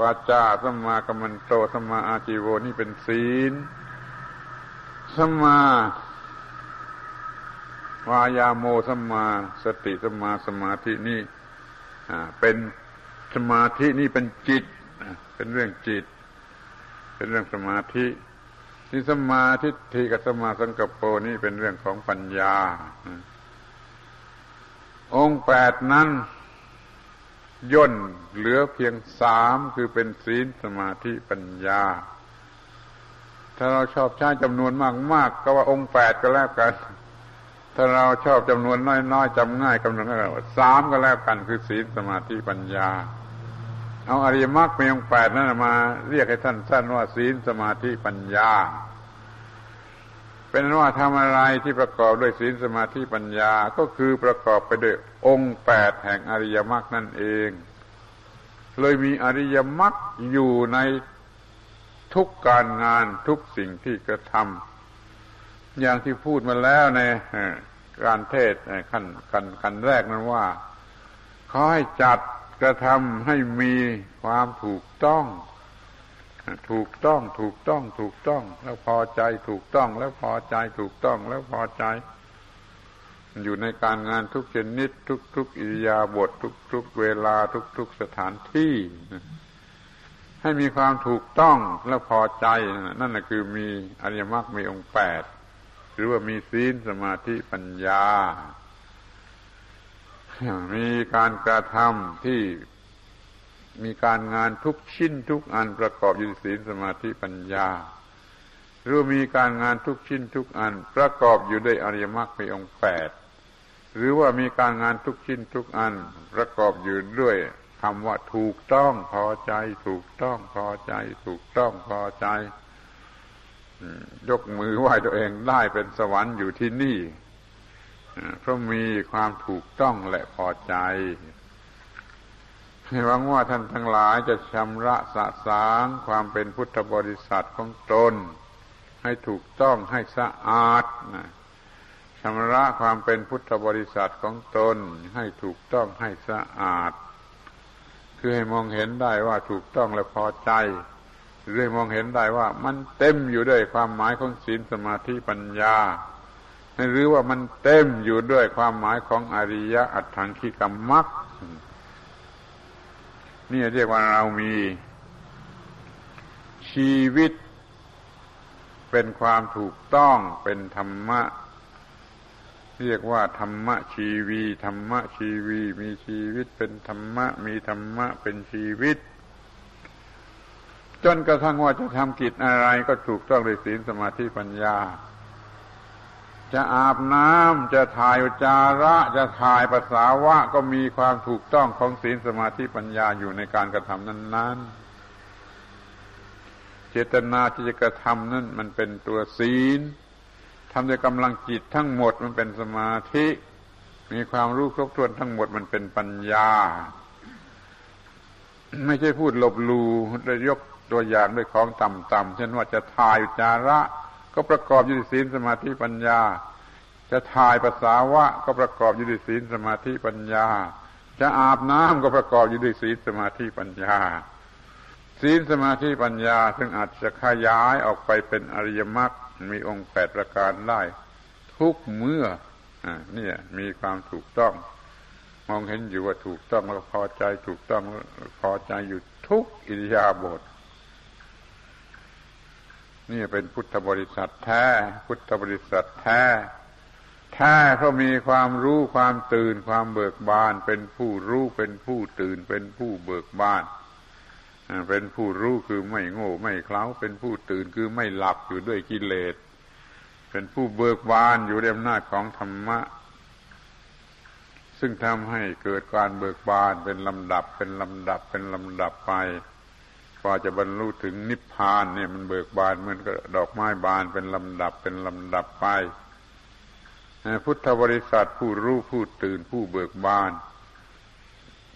วาจาสมากรรมโตสมาอาจิโวนี่เป็นศีลสมาวายาโมสมาสติสมาสมาธินี่เป็นสมาธินี่เป็นจิต เป็นเรื่องจิต เป็นเรื่องสมาธิที่สมาธิกับสมาสังกปรนี่เป็นเรื่องของปัญญา องค์แปดนั้นย่นเหลือเพียงสามคือเป็นศีลสมาธิปัญญา ถ้าเราชอบใช้จำนวนมากๆก็ว่าองค์แปดก็แล้วกัน ถ้าเราชอบจำนวนน้อยๆจำง่ายกำหนดก็สามก็แล้วกัน คือศีลสมาธิปัญญา เอาอริยมรรคมีองแปดนั่นมา เรียกให้ท่านสั้นว่าศีลสมาธิปัญญา เป็นว่าทำอะไรที่ประกอบด้วยศีลสมาธิปัญญาก็คือประกอบไปด้วยองค์แปดแห่งอริยมรรคนั่นเอง เลยมีอริยมรรคอยู่ในทุกการงานทุกสิ่งที่กระทำอย่างที่พูดมาแล้วในการเทศขั้นขั้นขั้นแรกนั้นว่าเขาให้จัดกระทำให้มีความถูกต้อง ถูกต้องถูกต้องถูกต้อง แล้วพอใจถูกต้อง แล้วพอใจถูกต้องแล้วพอใจ อยู่ในการงานทุกชนิดทุกทุกอิริยาบถทุกทุกเวลาทุกทุกสถานที่ ให้มีความถูกต้องแล้วพอใจ นั่นแหละคือมีอริยมรรคมีองค์แปดหรือว่ามีศีลสมาธิปัญญา มีการกระทำที่ มีการงานทุกชิ้นทุกอันประกอบอยู่ศีลสมาธิปัญญาหรือมีการงานทุกชิ้นทุกอันประกอบอยู่ด้วยอริยมรรคมีองค์แปดหรือว่ามีการงานทุกชิ้นทุกอันประกอบอยู่ด้วยคำว่าถูกต้องพอใจ ถูกต้องพอใจ ถูกต้องพอใจยกมือไหว้ตัวเองได้เป็นสวรรค์อยู่ที่นี่เพราะมีความถูกต้องและพอใจ หวังว่าท่านทั้งหลายจะชำระสะสางความเป็นพุทธบริษัทของตน ให้ถูกต้องให้สะอาดนะชำระความเป็นพุทธบริษัทของตน ให้ถูกต้องให้สะอาด คือให้มองเห็นได้ว่าถูกต้องและพอใจหรือให้มองเห็นได้ว่ามันเต็มอยู่ด้วยความหมายของศีลสมาธิปัญญาหรือว่ามันเต็มอยู่ด้วยความหมายของอริยะอัตถังคิกรรมัก นี่เรียกว่าเรามี ชีวิต เป็นความถูกต้องเป็นธรรมะ เรียกว่าธรรมะชีวีธรรมะชีวี มีชีวิตเป็นธรรมะ มีธรรมะเป็นชีวิต จนกระทั่งว่าจะทำกิจอะไรก็ถูกต้องด้วยศีลสมาธิปัญญา จะอาบน้ำจะถ่ายจาระจะถ่ายปัสสาวะก็มีความถูกต้องของศีลสมาธิปัญญาอยู่ในการกระทำนั้นๆ เจตนาที่จะกระทำนั่นมันเป็นตัวศีลทำด้วยกำลังจิตทั้งหมดมันเป็นสมาธิ มีความรู้ครบถ้วนทั้งหมดมันเป็นปัญญา ไม่ใช่พูดหลบลูได้ยกตัวอย่างด้วยของต่ำๆเช่นว่าจะถ่ายจาระ ก็ประกอบอยู่ในศีลสมาธิปัญญา จะถ่ายภาษาวะก็ประกอบอยู่ในศีลสมาธิปัญญา จะอาบน้ำก็ประกอบอยู่ในศีลสมาธิปัญญา ศีลสมาธิปัญญา ซึ่งอาจจะขยายออกไปเป็นอริยมรรคมีองค์แปดประการได้ทุกเมื่ออนี่มีความถูกต้อง มองเห็นอยู่ว่าถูกต้องแล้วพอใจถูกต้องพอใจอยู่ทุกอิริยาบถ นี่เป็นพุทธบริษัทแท้ พุทธบริษัทแท้ แท้เพรามีความรู้ความตื่นความเบิกบาน เป็นผู้รู้เป็นผู้ตื่น เป็นผู้เบิกบาน เป็นผู้รู้คือไม่โง่ไม่เคล้า เป็นผู้ตื่นคือไม่หลับอยู่ด้วยกิเลส เป็นผู้เบิกบานอยู่ในอำนาจของธรรมะ ซึ่งทำให้เกิดการเบิกบานเป็นลำดับเป็นลำดับเป็นลำดับไป ว่าจะบรรลุถึงนิพพานเนี่ยมันเบิกบานเหมือนกับดอกไม้บานเป็นลำดับเป็นลำดับไปพุทธบริษัทผู้รู้ผู้ตื่นผู้เบิกบาน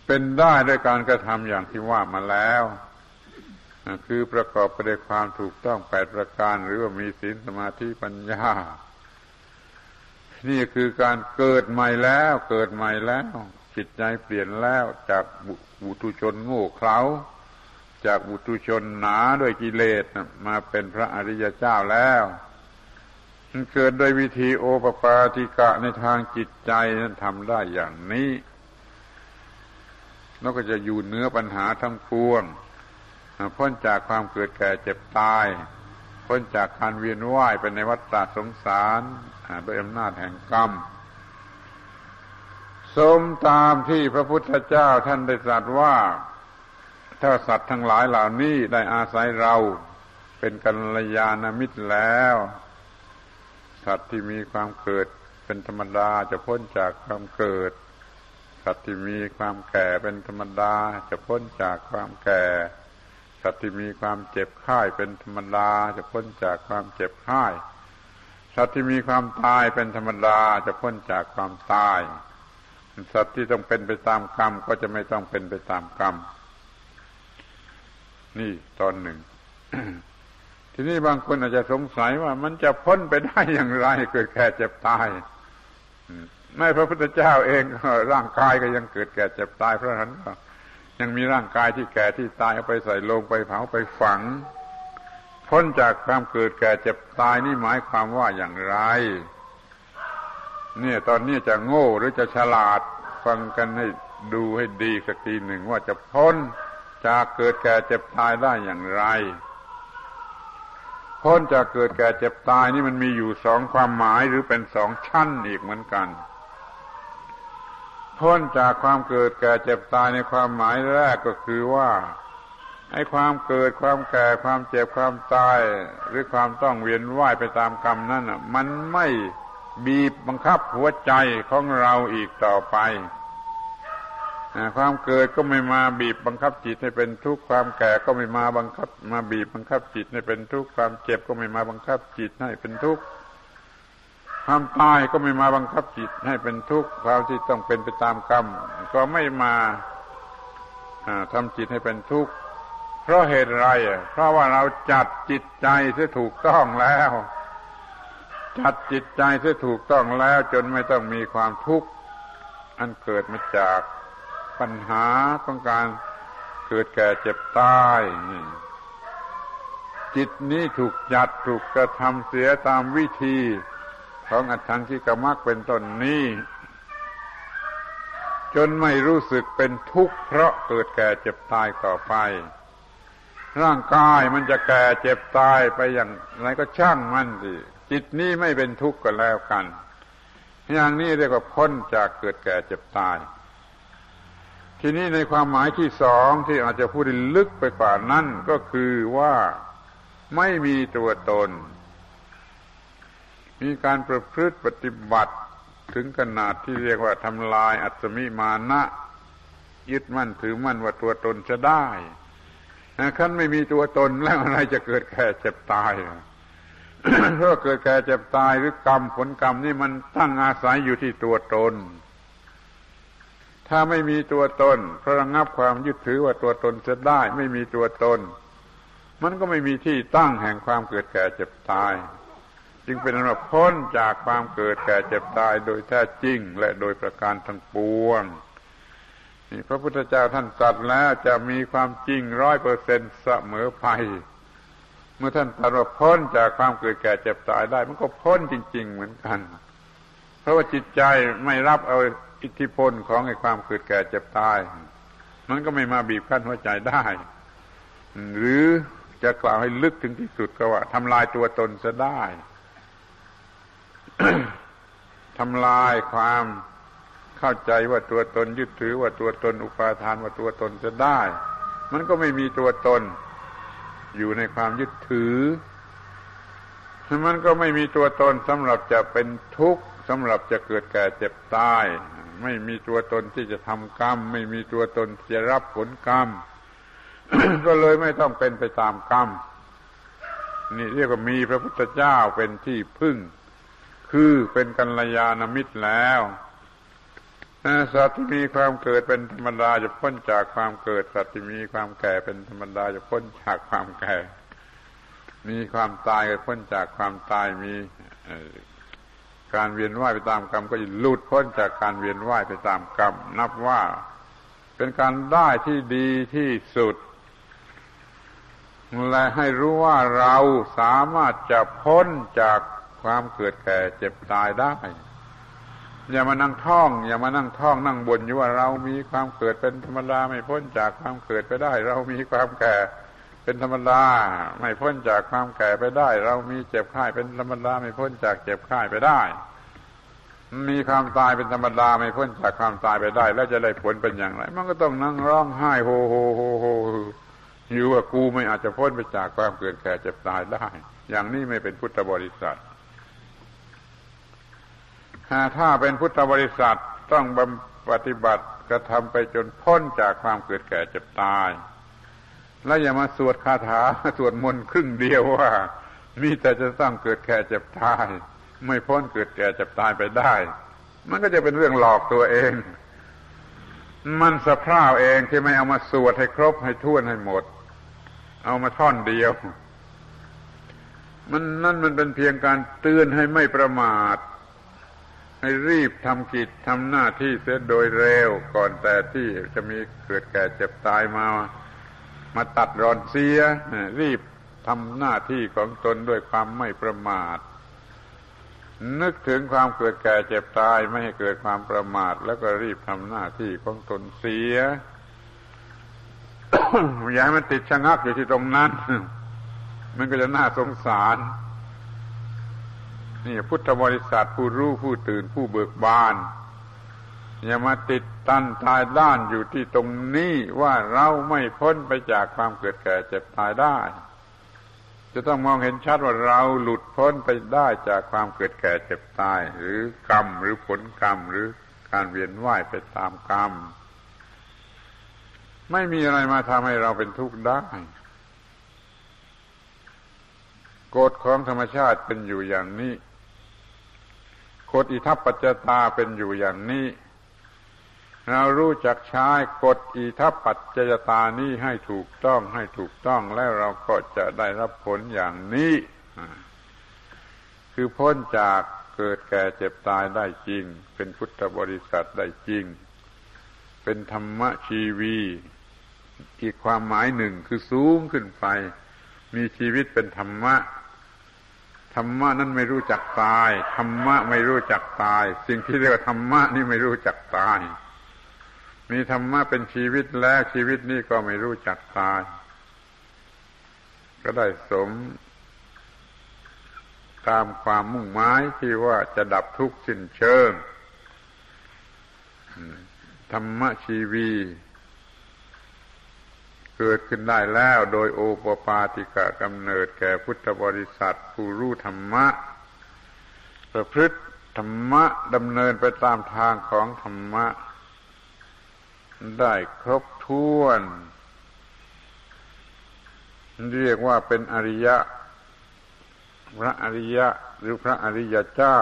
เป็นได้ด้วยการกระทำอย่างที่ว่ามาแล้วคือประกอบไปด้วยความถูกต้องแปดประการ หรือว่ามีศีลสมาธิปัญญา นี่คือการเกิดใหม่แล้ว เกิดใหม่แล้วจิตใจเปลี่ยนแล้วจากบุตุชนโง่เขลา จากบุตุชนหนาด้วยกิเลสมาเป็นพระอริยเจ้าแล้วมันเกิดโดยวิธีโอปปาติกะในทางจิตใจนั้นทำได้อย่างนี้แล้วก็จะอยู่เนื้อปัญหาทั้งปวงพ้นจากความเกิดแก่เจ็บตาย พ้นจากการเวียนว่ายไปในวัฏฏะสงสารโดยอำนาจแห่งกรรมสมตามที่พระพุทธเจ้าท่านได้ตรัสว่า ถ้าสัตว์ทั้งหลายเหล่านี้ได้อาศัยเราเป็นกัลยาณมิตรแล้ว สัตว์ที่มีความเกิดเป็นธรรมดาจะพ้นจากความเกิด สัตว์ที่มีความแก่เป็นธรรมดาจะพ้นจากความแก่ สัตว์ที่มีความเจ็บไข้เป็นธรรมดาจะพ้นจากความเจ็บไข้สัตว์ที่มีความตายเป็นธรรมดาจะพ้นจากความตาย สัตว์ที่ต้องเป็นไปตามกรรมก็จะไม่ต้องเป็นไปตามกรรม นี่ตอนหนึ่ง ทีนี้บางคนอาจจะสงสัยว่ามันจะพ้นไปได้อย่างไรเกิดแก่เจ็บตายไม่พระพุทธเจ้าเองร่างกายก็ยังเกิดแก่เจ็บตายเพราะฉะนั้นก็ยังมีร่างกายที่แก่ที่ตายเอาไปใส่ลงไปเผาไปฝัง พ้นจากความเกิดแก่เจ็บตายนี่หมายความว่าอย่างไร เนี่ยตอนนี้จะโง่หรือจะฉลาดฟังกันให้ดูให้ดีสักทีหนึ่งว่าจะพ้น จากเกิดแก่เจ็บตายได้อย่างไร พ้นจากเกิดแก่เจ็บตายนี่มันมีอยู่สองความหมายหรือเป็นสองชั้นอีกเหมือนกัน พ้นจากความเกิดแก่เจ็บตายในความหมายแรกก็คือว่าไอ้ความเกิดความแก่ความเจ็บความตาย หรือความต้องเวียนว่ายไปตามกรรมนั่นอะมันไม่บีบบังคับหัวใจของเราอีกต่อไป ความเกิดก็ไม่มาบีบบังคับจิตให้เป็นทุกข์ความแก่ก็ไม่มาบังคับ มาบีบบังคับจิตให้เป็นทุกข์ความเจ็บก็ไม่มาบังคับจิตให้เป็นทุกข์ความตายก็ไม่มาบังคับจิตให้เป็นทุกข์ความที่ต้องเป็นไปตามกรรมก็ไม่มาทำจิตให้เป็นทุกข์เพราะเหตุไรเพราะว่าเราจัดจิตใจที่ถูกต้องแล้วจจัดจิตใจที่ถูกต้องแล้ว จนไม่ต้องมีความทุกข์อันเกิดมาจาก ปัญหาของการเกิดแก่เจ็บตายจิตนี้ถูกจัดถูกกระทำเสียตามวิธีของอัตถังที่กมักเป็นต้นนี้ จนไม่รู้สึกเป็นทุกข์เพราะเกิดแก่เจ็บตายต่อไป ร่างกายมันจะแก่เจ็บตายไปอย่างไรก็ช่างมันสิจิตนี้ไม่เป็นทุกข์ก็แล้วกัน อย่างนี้เรียกว่าพ้นจากเกิดแก่เจ็บตาย ทีนี้ในความหมายที่สองที่อาจจะพูดลึกไปกว่านั้นก็คือว่าไม่มีตัวตน มีการประพฤติปฏิบัติถึงขนาดที่เรียกว่าทำลายอัตมิมานะ ยึดมั่นถือมั่นว่าตัวตนจะได้ขั้นไม่มีตัวตนแล้วอะไรจะเกิดแก่เจ็บตายเพราะเกิดแก่เจ็บตายหรือกรรมผลกรรมนี่มันตั้งอาศัยอยู่ที่ตัวตน ถ้าไม่มีตัวตนพระงับความยึดถือว่าตัวตนจะได้ ไม่มีตัวตน มันก็ไม่มีที่ตั้งแห่งความเกิดแก่เจ็บตาย จึงเป็นอันพ้นจากความเกิดแก่เจ็บตายโดยแท้จริง และโดยประการทั้งปวงนี่พระพุทธเจ้าท่านตรัสแล้วจะมีความจริงร้อยเปอร์เซ็นต์เสมอไปเมื่อท่านตรัสว่าพ้นจากความเกิดแก่เจ็บตายได้ มันก็พ้นจริง ๆ เหมือนกัน เพราะว่าจิตใจไม่รับเอา อิทธิพลของไอ้ความเกิดแก่เจ็บตาย มันก็ไม่มาบีบคั้นหัวใจได้ หรือจะกล่าวให้ลึกถึงที่สุดก็ว่าทำลายตัวตนจะได้ทำลายความเข้าใจว่าตัวตนยึดถือว่าตัวตนอุปาทานว่าตัวตนจะได้ มันก็ไม่มีตัวตน อยู่ในความยึดถือ มันก็ไม่มีตัวตนสำหรับจะเป็นทุกข์สำหรับจะเกิดแก่เจ็บตาย ไม่มีตัวตนที่จะทำกรรม ไม่มีตัวตนจะรับผลกรรม ก็เลยไม่ต้องเป็นไปตามกรรม นี่เรียกว่ามีพระพุทธเจ้าเป็นที่พึ่ง คือเป็นกัลยาณมิตรแล้วสัตว์ที่มีความเกิดเป็นธรรมดาจะพ้นจากความเกิด สัตว์ที่มีความแก่เป็นธรรมดาจะพ้นจากความแก่ มีความตายก็พ้นจากความตายมี การเวียนว่ายไปตามกรรมก็จะหลุดพ้นจากการเวียนว่ายไปตามกรรม นับว่าเป็นการได้ที่ดีที่สุดและให้รู้ว่าเราสามารถจะพ้นจากความเกิดแก่เจ็บตายได้ อย่ามานั่งท่อง อย่ามานั่งท่องนั่งบนอยู่ว่าเรามีความเกิดเป็นธรรมดาไม่พ้นจากความเกิดไปได้ เรามีความแก่ เป็นธรรมดา ไม่พ้นจากความแก่ไปได้ เรามีเจ็บไข้เป็นธรรมดา ไม่พ้นจากเจ็บไข้ไปได้ มีความตายเป็นธรรมดา ไม่พ้นจากความตายไปได้ แล้วจะได้ผลเป็นอย่างไร มันก็ต้องนั่งร้องไห้โฮโฮโฮโฮอยู่ว่ากูไม่อาจจะพ้นไปจากความเกิดแก่เจ็บตายได้ อย่างนี้ไม่เป็นพุทธบริษัทถ้าเป็นพุทธบริษัทต้องบำปฏิบัติกระทำไปจนพ้นจากความเกิดแก่เจ็บตาย แล้วอย่ามาสวดคาถาสวดมนต์ครึ่งเดียวว่า มีแต่จะต้องเกิดแก่เจ็บตาย ไม่พ้นเกิดแก่เจ็บตายไปได้ มันก็จะเป็นเรื่องหลอกตัวเอง มันสะพร่าวเองที่ไม่เอามาสวดให้ครบให้ท่วนให้หมด เอามาท่อนเดียว มันนั่นมันเป็นเพียงการเตือนให้ไม่ประมาท ให้รีบทำกิจทำหน้าที่เสียโดยเร็วก่อนแต่ที่จะมีเกิดแก่เจ็บตายมา มาตัดรอนเสีย รีบทำหน้าที่ของตนด้วยความไม่ประมาท นึกถึงความเกิดแก่เจ็บตายไม่ให้เกิดความประมาท แล้วก็รีบทำหน้าที่ของตนเสียอย่าให้มันติดชะงักอยู่ที่ตรงนั้น มันก็จะน่าสงสาร นี่พุทธบริษัทผู้รู้ผู้ตื่นผู้เบิกบาน อย่ามาติดตันตายด้านอยู่ที่ตรงนี้ว่าเราไม่พ้นไปจากความเกิดแก่เจ็บตายได้ จะต้องมองเห็นชัดว่าเราหลุดพ้นไปได้จากความเกิดแก่เจ็บตาย หรือกรรมหรือผลกรรมหรือการเวียนว่ายไปตามกรรม ไม่มีอะไรมาทำให้เราเป็นทุกข์ได้กฎของธรรมชาติเป็นอยู่อย่างนี้กฎอิทัปปัจจตาเป็นอยู่อย่างนี้ เรารู้จักใช้กฎอิทัปปัจจยตานี้ให้ถูกต้องให้ถูกต้องแล้วเราก็จะได้รับผลอย่างนี้ คือพ้นจากเกิดแก่เจ็บตายได้จริง เป็นพุทธบริษัทได้จริง เป็นธรรมชีวี อีกความหมายหนึ่งคือสูงขึ้นไป มีชีวิตเป็นธรรมะธรรมะนั้นไม่รู้จักตายธรรมะไม่รู้จักตาย สิ่งที่เรียกว่าธรรมะนี่ไม่รู้จักตาย มีธรรมะเป็นชีวิตแล้วชีวิตนี้ก็ไม่รู้จักตาย ก็ได้สม ตามความมุ่งหมายที่ว่าจะดับทุกข์สิ้นเชิงธรรมชีวี เกิดขึ้นได้แล้วโดยโอปปาติกะกำเนิดแก่พุทธบริษัทผู้รู้ธรรมะ ประพฤติธรรมะดำเนินไปตามทางของธรรมะ ได้ครบถ้วน เรียกว่าเป็นอริยะ พระอริยะ หรือพระอริยเจ้า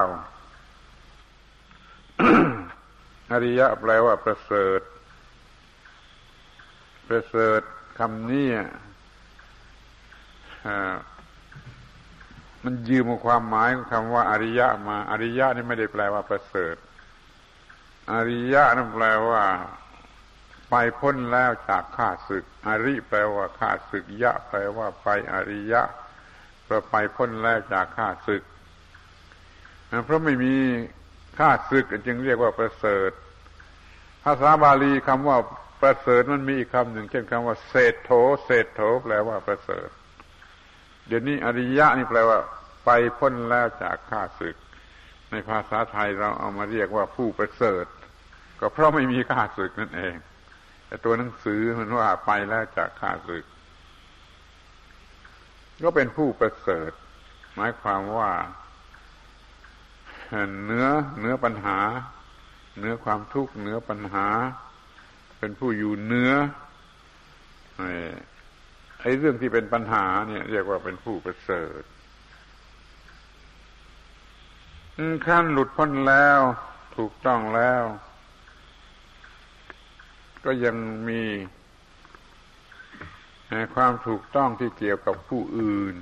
อริยะแปลว่าประเสริฐ ประเสริฐคำนี้มันยืมความหมายของคำว่าอริยะมา อริยะนี่ไม่ได้แปลว่าประเสริฐ อริยะนั่นแปลว่า ไปพ้นแล้วจากข้าศึก อริแปลว่าข้าศึกยะ แปลว่าไปอริยะก็ไปพ้นแล้วจากข้าศึก เพราะไม่มีข้าศึกจึงเรียกว่าประเสริฐ ภาษาบาลีคำว่าประเสริฐมันมีอีกคำหนึ่ง เช่นคำว่าเศษโถเศษโถแปลว่าประเสริฐ เดี๋ยวนี้อริยะนี่แปลว่า ไปพ้นแล้วจากข้าศึก ในภาษาไทยเราเอามาเรียกว่าผู้ประเสริฐ ก็เพราะไม่มีข้าศึกนั่นเอง แต่ตัวหนังสือมันว่าไปแล้วจากข้าศึก ก็เป็นผู้ประเสริฐ หมายความว่าเนื้อเนื้อปัญหา เนื้อความทุกข์เนื้อปัญหา เป็นผู้อยู่เนื้อไอ้เรื่องที่เป็นปัญหาเนี่ย เรียกว่าเป็นผู้ประเสริฐขั้นหลุดพ้นแล้ว ถูกต้องแล้ว ก็ยังมีความถูกต้องที่เกี่ยวกับผู้อื่น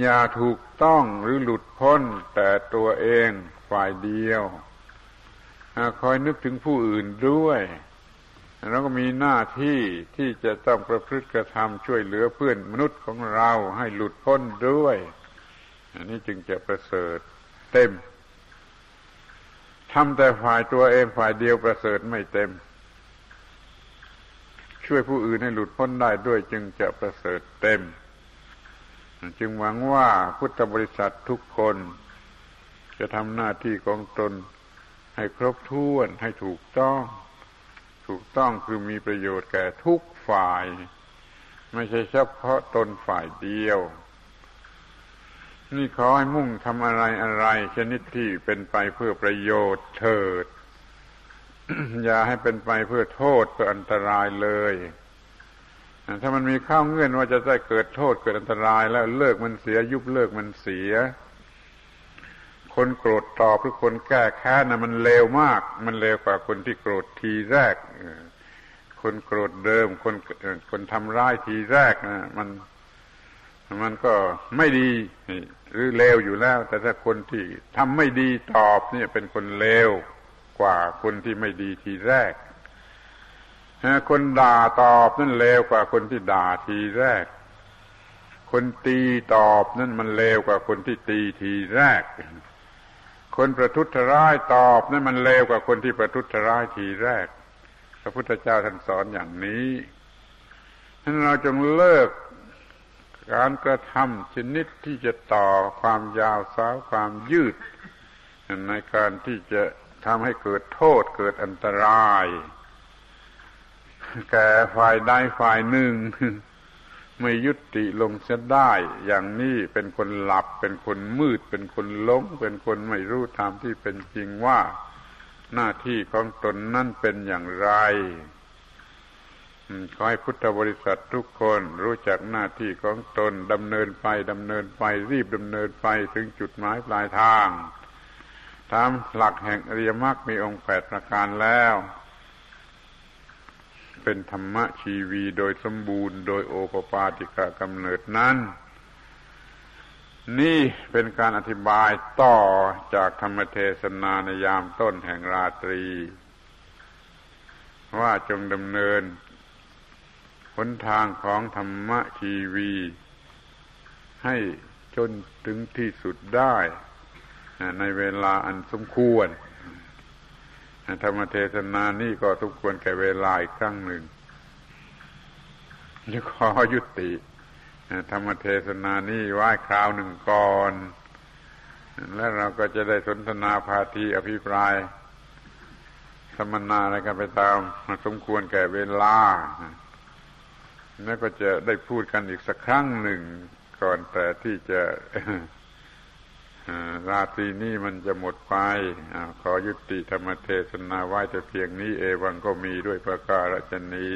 อย่าถูกต้องหรือหลุดพ้นแต่ตัวเองฝ่ายเดียวคอยนึกถึงผู้อื่นด้วยเราก็มีหน้าที่ที่จะต้องประพฤติกระทำช่วยเหลือเพื่อนมนุษย์ของเราให้หลุดพ้นด้วย อันนี้จึงจะประเสริฐเต็ม ทำแต่ฝ่ายตัวเองฝ่ายเดียวประเสริฐไม่เต็ม ช่วยผู้อื่นให้หลุดพ้นได้ด้วยจึงจะประเสริฐเต็ม จึงหวังว่าพุทธบริษัททุกคน จะทำหน้าที่ของตนให้ครบถ้วนให้ถูกต้อง ถูกต้องคือมีประโยชน์แก่ทุกฝ่าย ไม่ใช่เฉพาะตนฝ่ายเดียว นี่ขอให้มุ่งทำอะไรอะไร ชนิดที่เป็นไปเพื่อประโยชน์เถิด อย่าให้เป็นไปเพื่อโทษเพื่ออันตรายเลย ถ้ามันมีข้าวเงื่อนว่าจะได้เกิดโทษเกิดอันตรายแล้วเลิกมันเสีย ยุบเลิกมันเสีย คนโกรธตอบหรือคนแก้แค้นนะมันเลวมาก มันเลวกว่าคนที่โกรธทีแรกคนโกรธเดิม คนคนทำร้ายทีแรกนะมัน มันก็ไม่ดีหรือเลวอยู่แล้ว แต่ถ้าคนที่ทำไม่ดีตอบเนี่ยเป็นคนเลวกว่าคนที่ไม่ดีทีแรกคนด่าตอบนั่นเลวกว่าคนที่ด่าทีแรก คนตีตอบนั่นมันเลวกว่าคนที่ตีทีแรก คนประทุษร้ายตอบนั่นมันเลวกว่าคนที่ประทุษร้ายทีแรก พระพุทธเจ้าท่านสอนอย่างนี้ฉะนั้นเราจงเลิก การกระทำชนิดที่จะต่อความยาวสาวความยืด ในการที่จะทำให้เกิดโทษเกิดอันตราย แก่ฝ่ายใดฝ่ายหนึ่ง ไม่ยุติลงเสียได้ อย่างนี้เป็นคนหลับ เป็นคนมืด เป็นคนล้มเป็นคนไม่รู้ตามที่เป็นจริงว่า หน้าที่ของตนนั่นเป็นอย่างไร ขอให้พุทธบริษัททุกคนรู้จักหน้าที่ของตนดำเนินไปดำเนินไป รีบดำเนินไปถึงจุดหมายปลายทางตามหลักแห่งอริยมรรคมีองค์แปดประการแล้ว เป็นธรรมะชีวีโดยสมบูรณ์ โดยโอปปาติกะกำเนิดนั้น นี่เป็นการอธิบายต่อจากธรรมเทศนาในยามต้นแห่งราตรี ว่าจงดำเนิน หนทางของธรรมชีวี ให้จนถึงที่สุดได้ในเวลาอันสมควร ธรรมเทศนานี่ก็สมควรแก่เวลาอีกครั้งหนึ่งจะขอยุติธรรมเทศนานี่ไว้คราวหนึ่งก่อน แล้วเราก็จะได้สนทนาพาทีอภิปรายสัมมนาอะไรกันไปตามสมควรแก่เวลา แล้วก็จะได้พูดกันอีกสักครั้งหนึ่งก่อนแต่ที่จะราตรีนี้มันจะหมดไปอขอยุติธรรมเทศนาไว้แต่เพียงนี้เอวังก็มีด้วยประการฉนี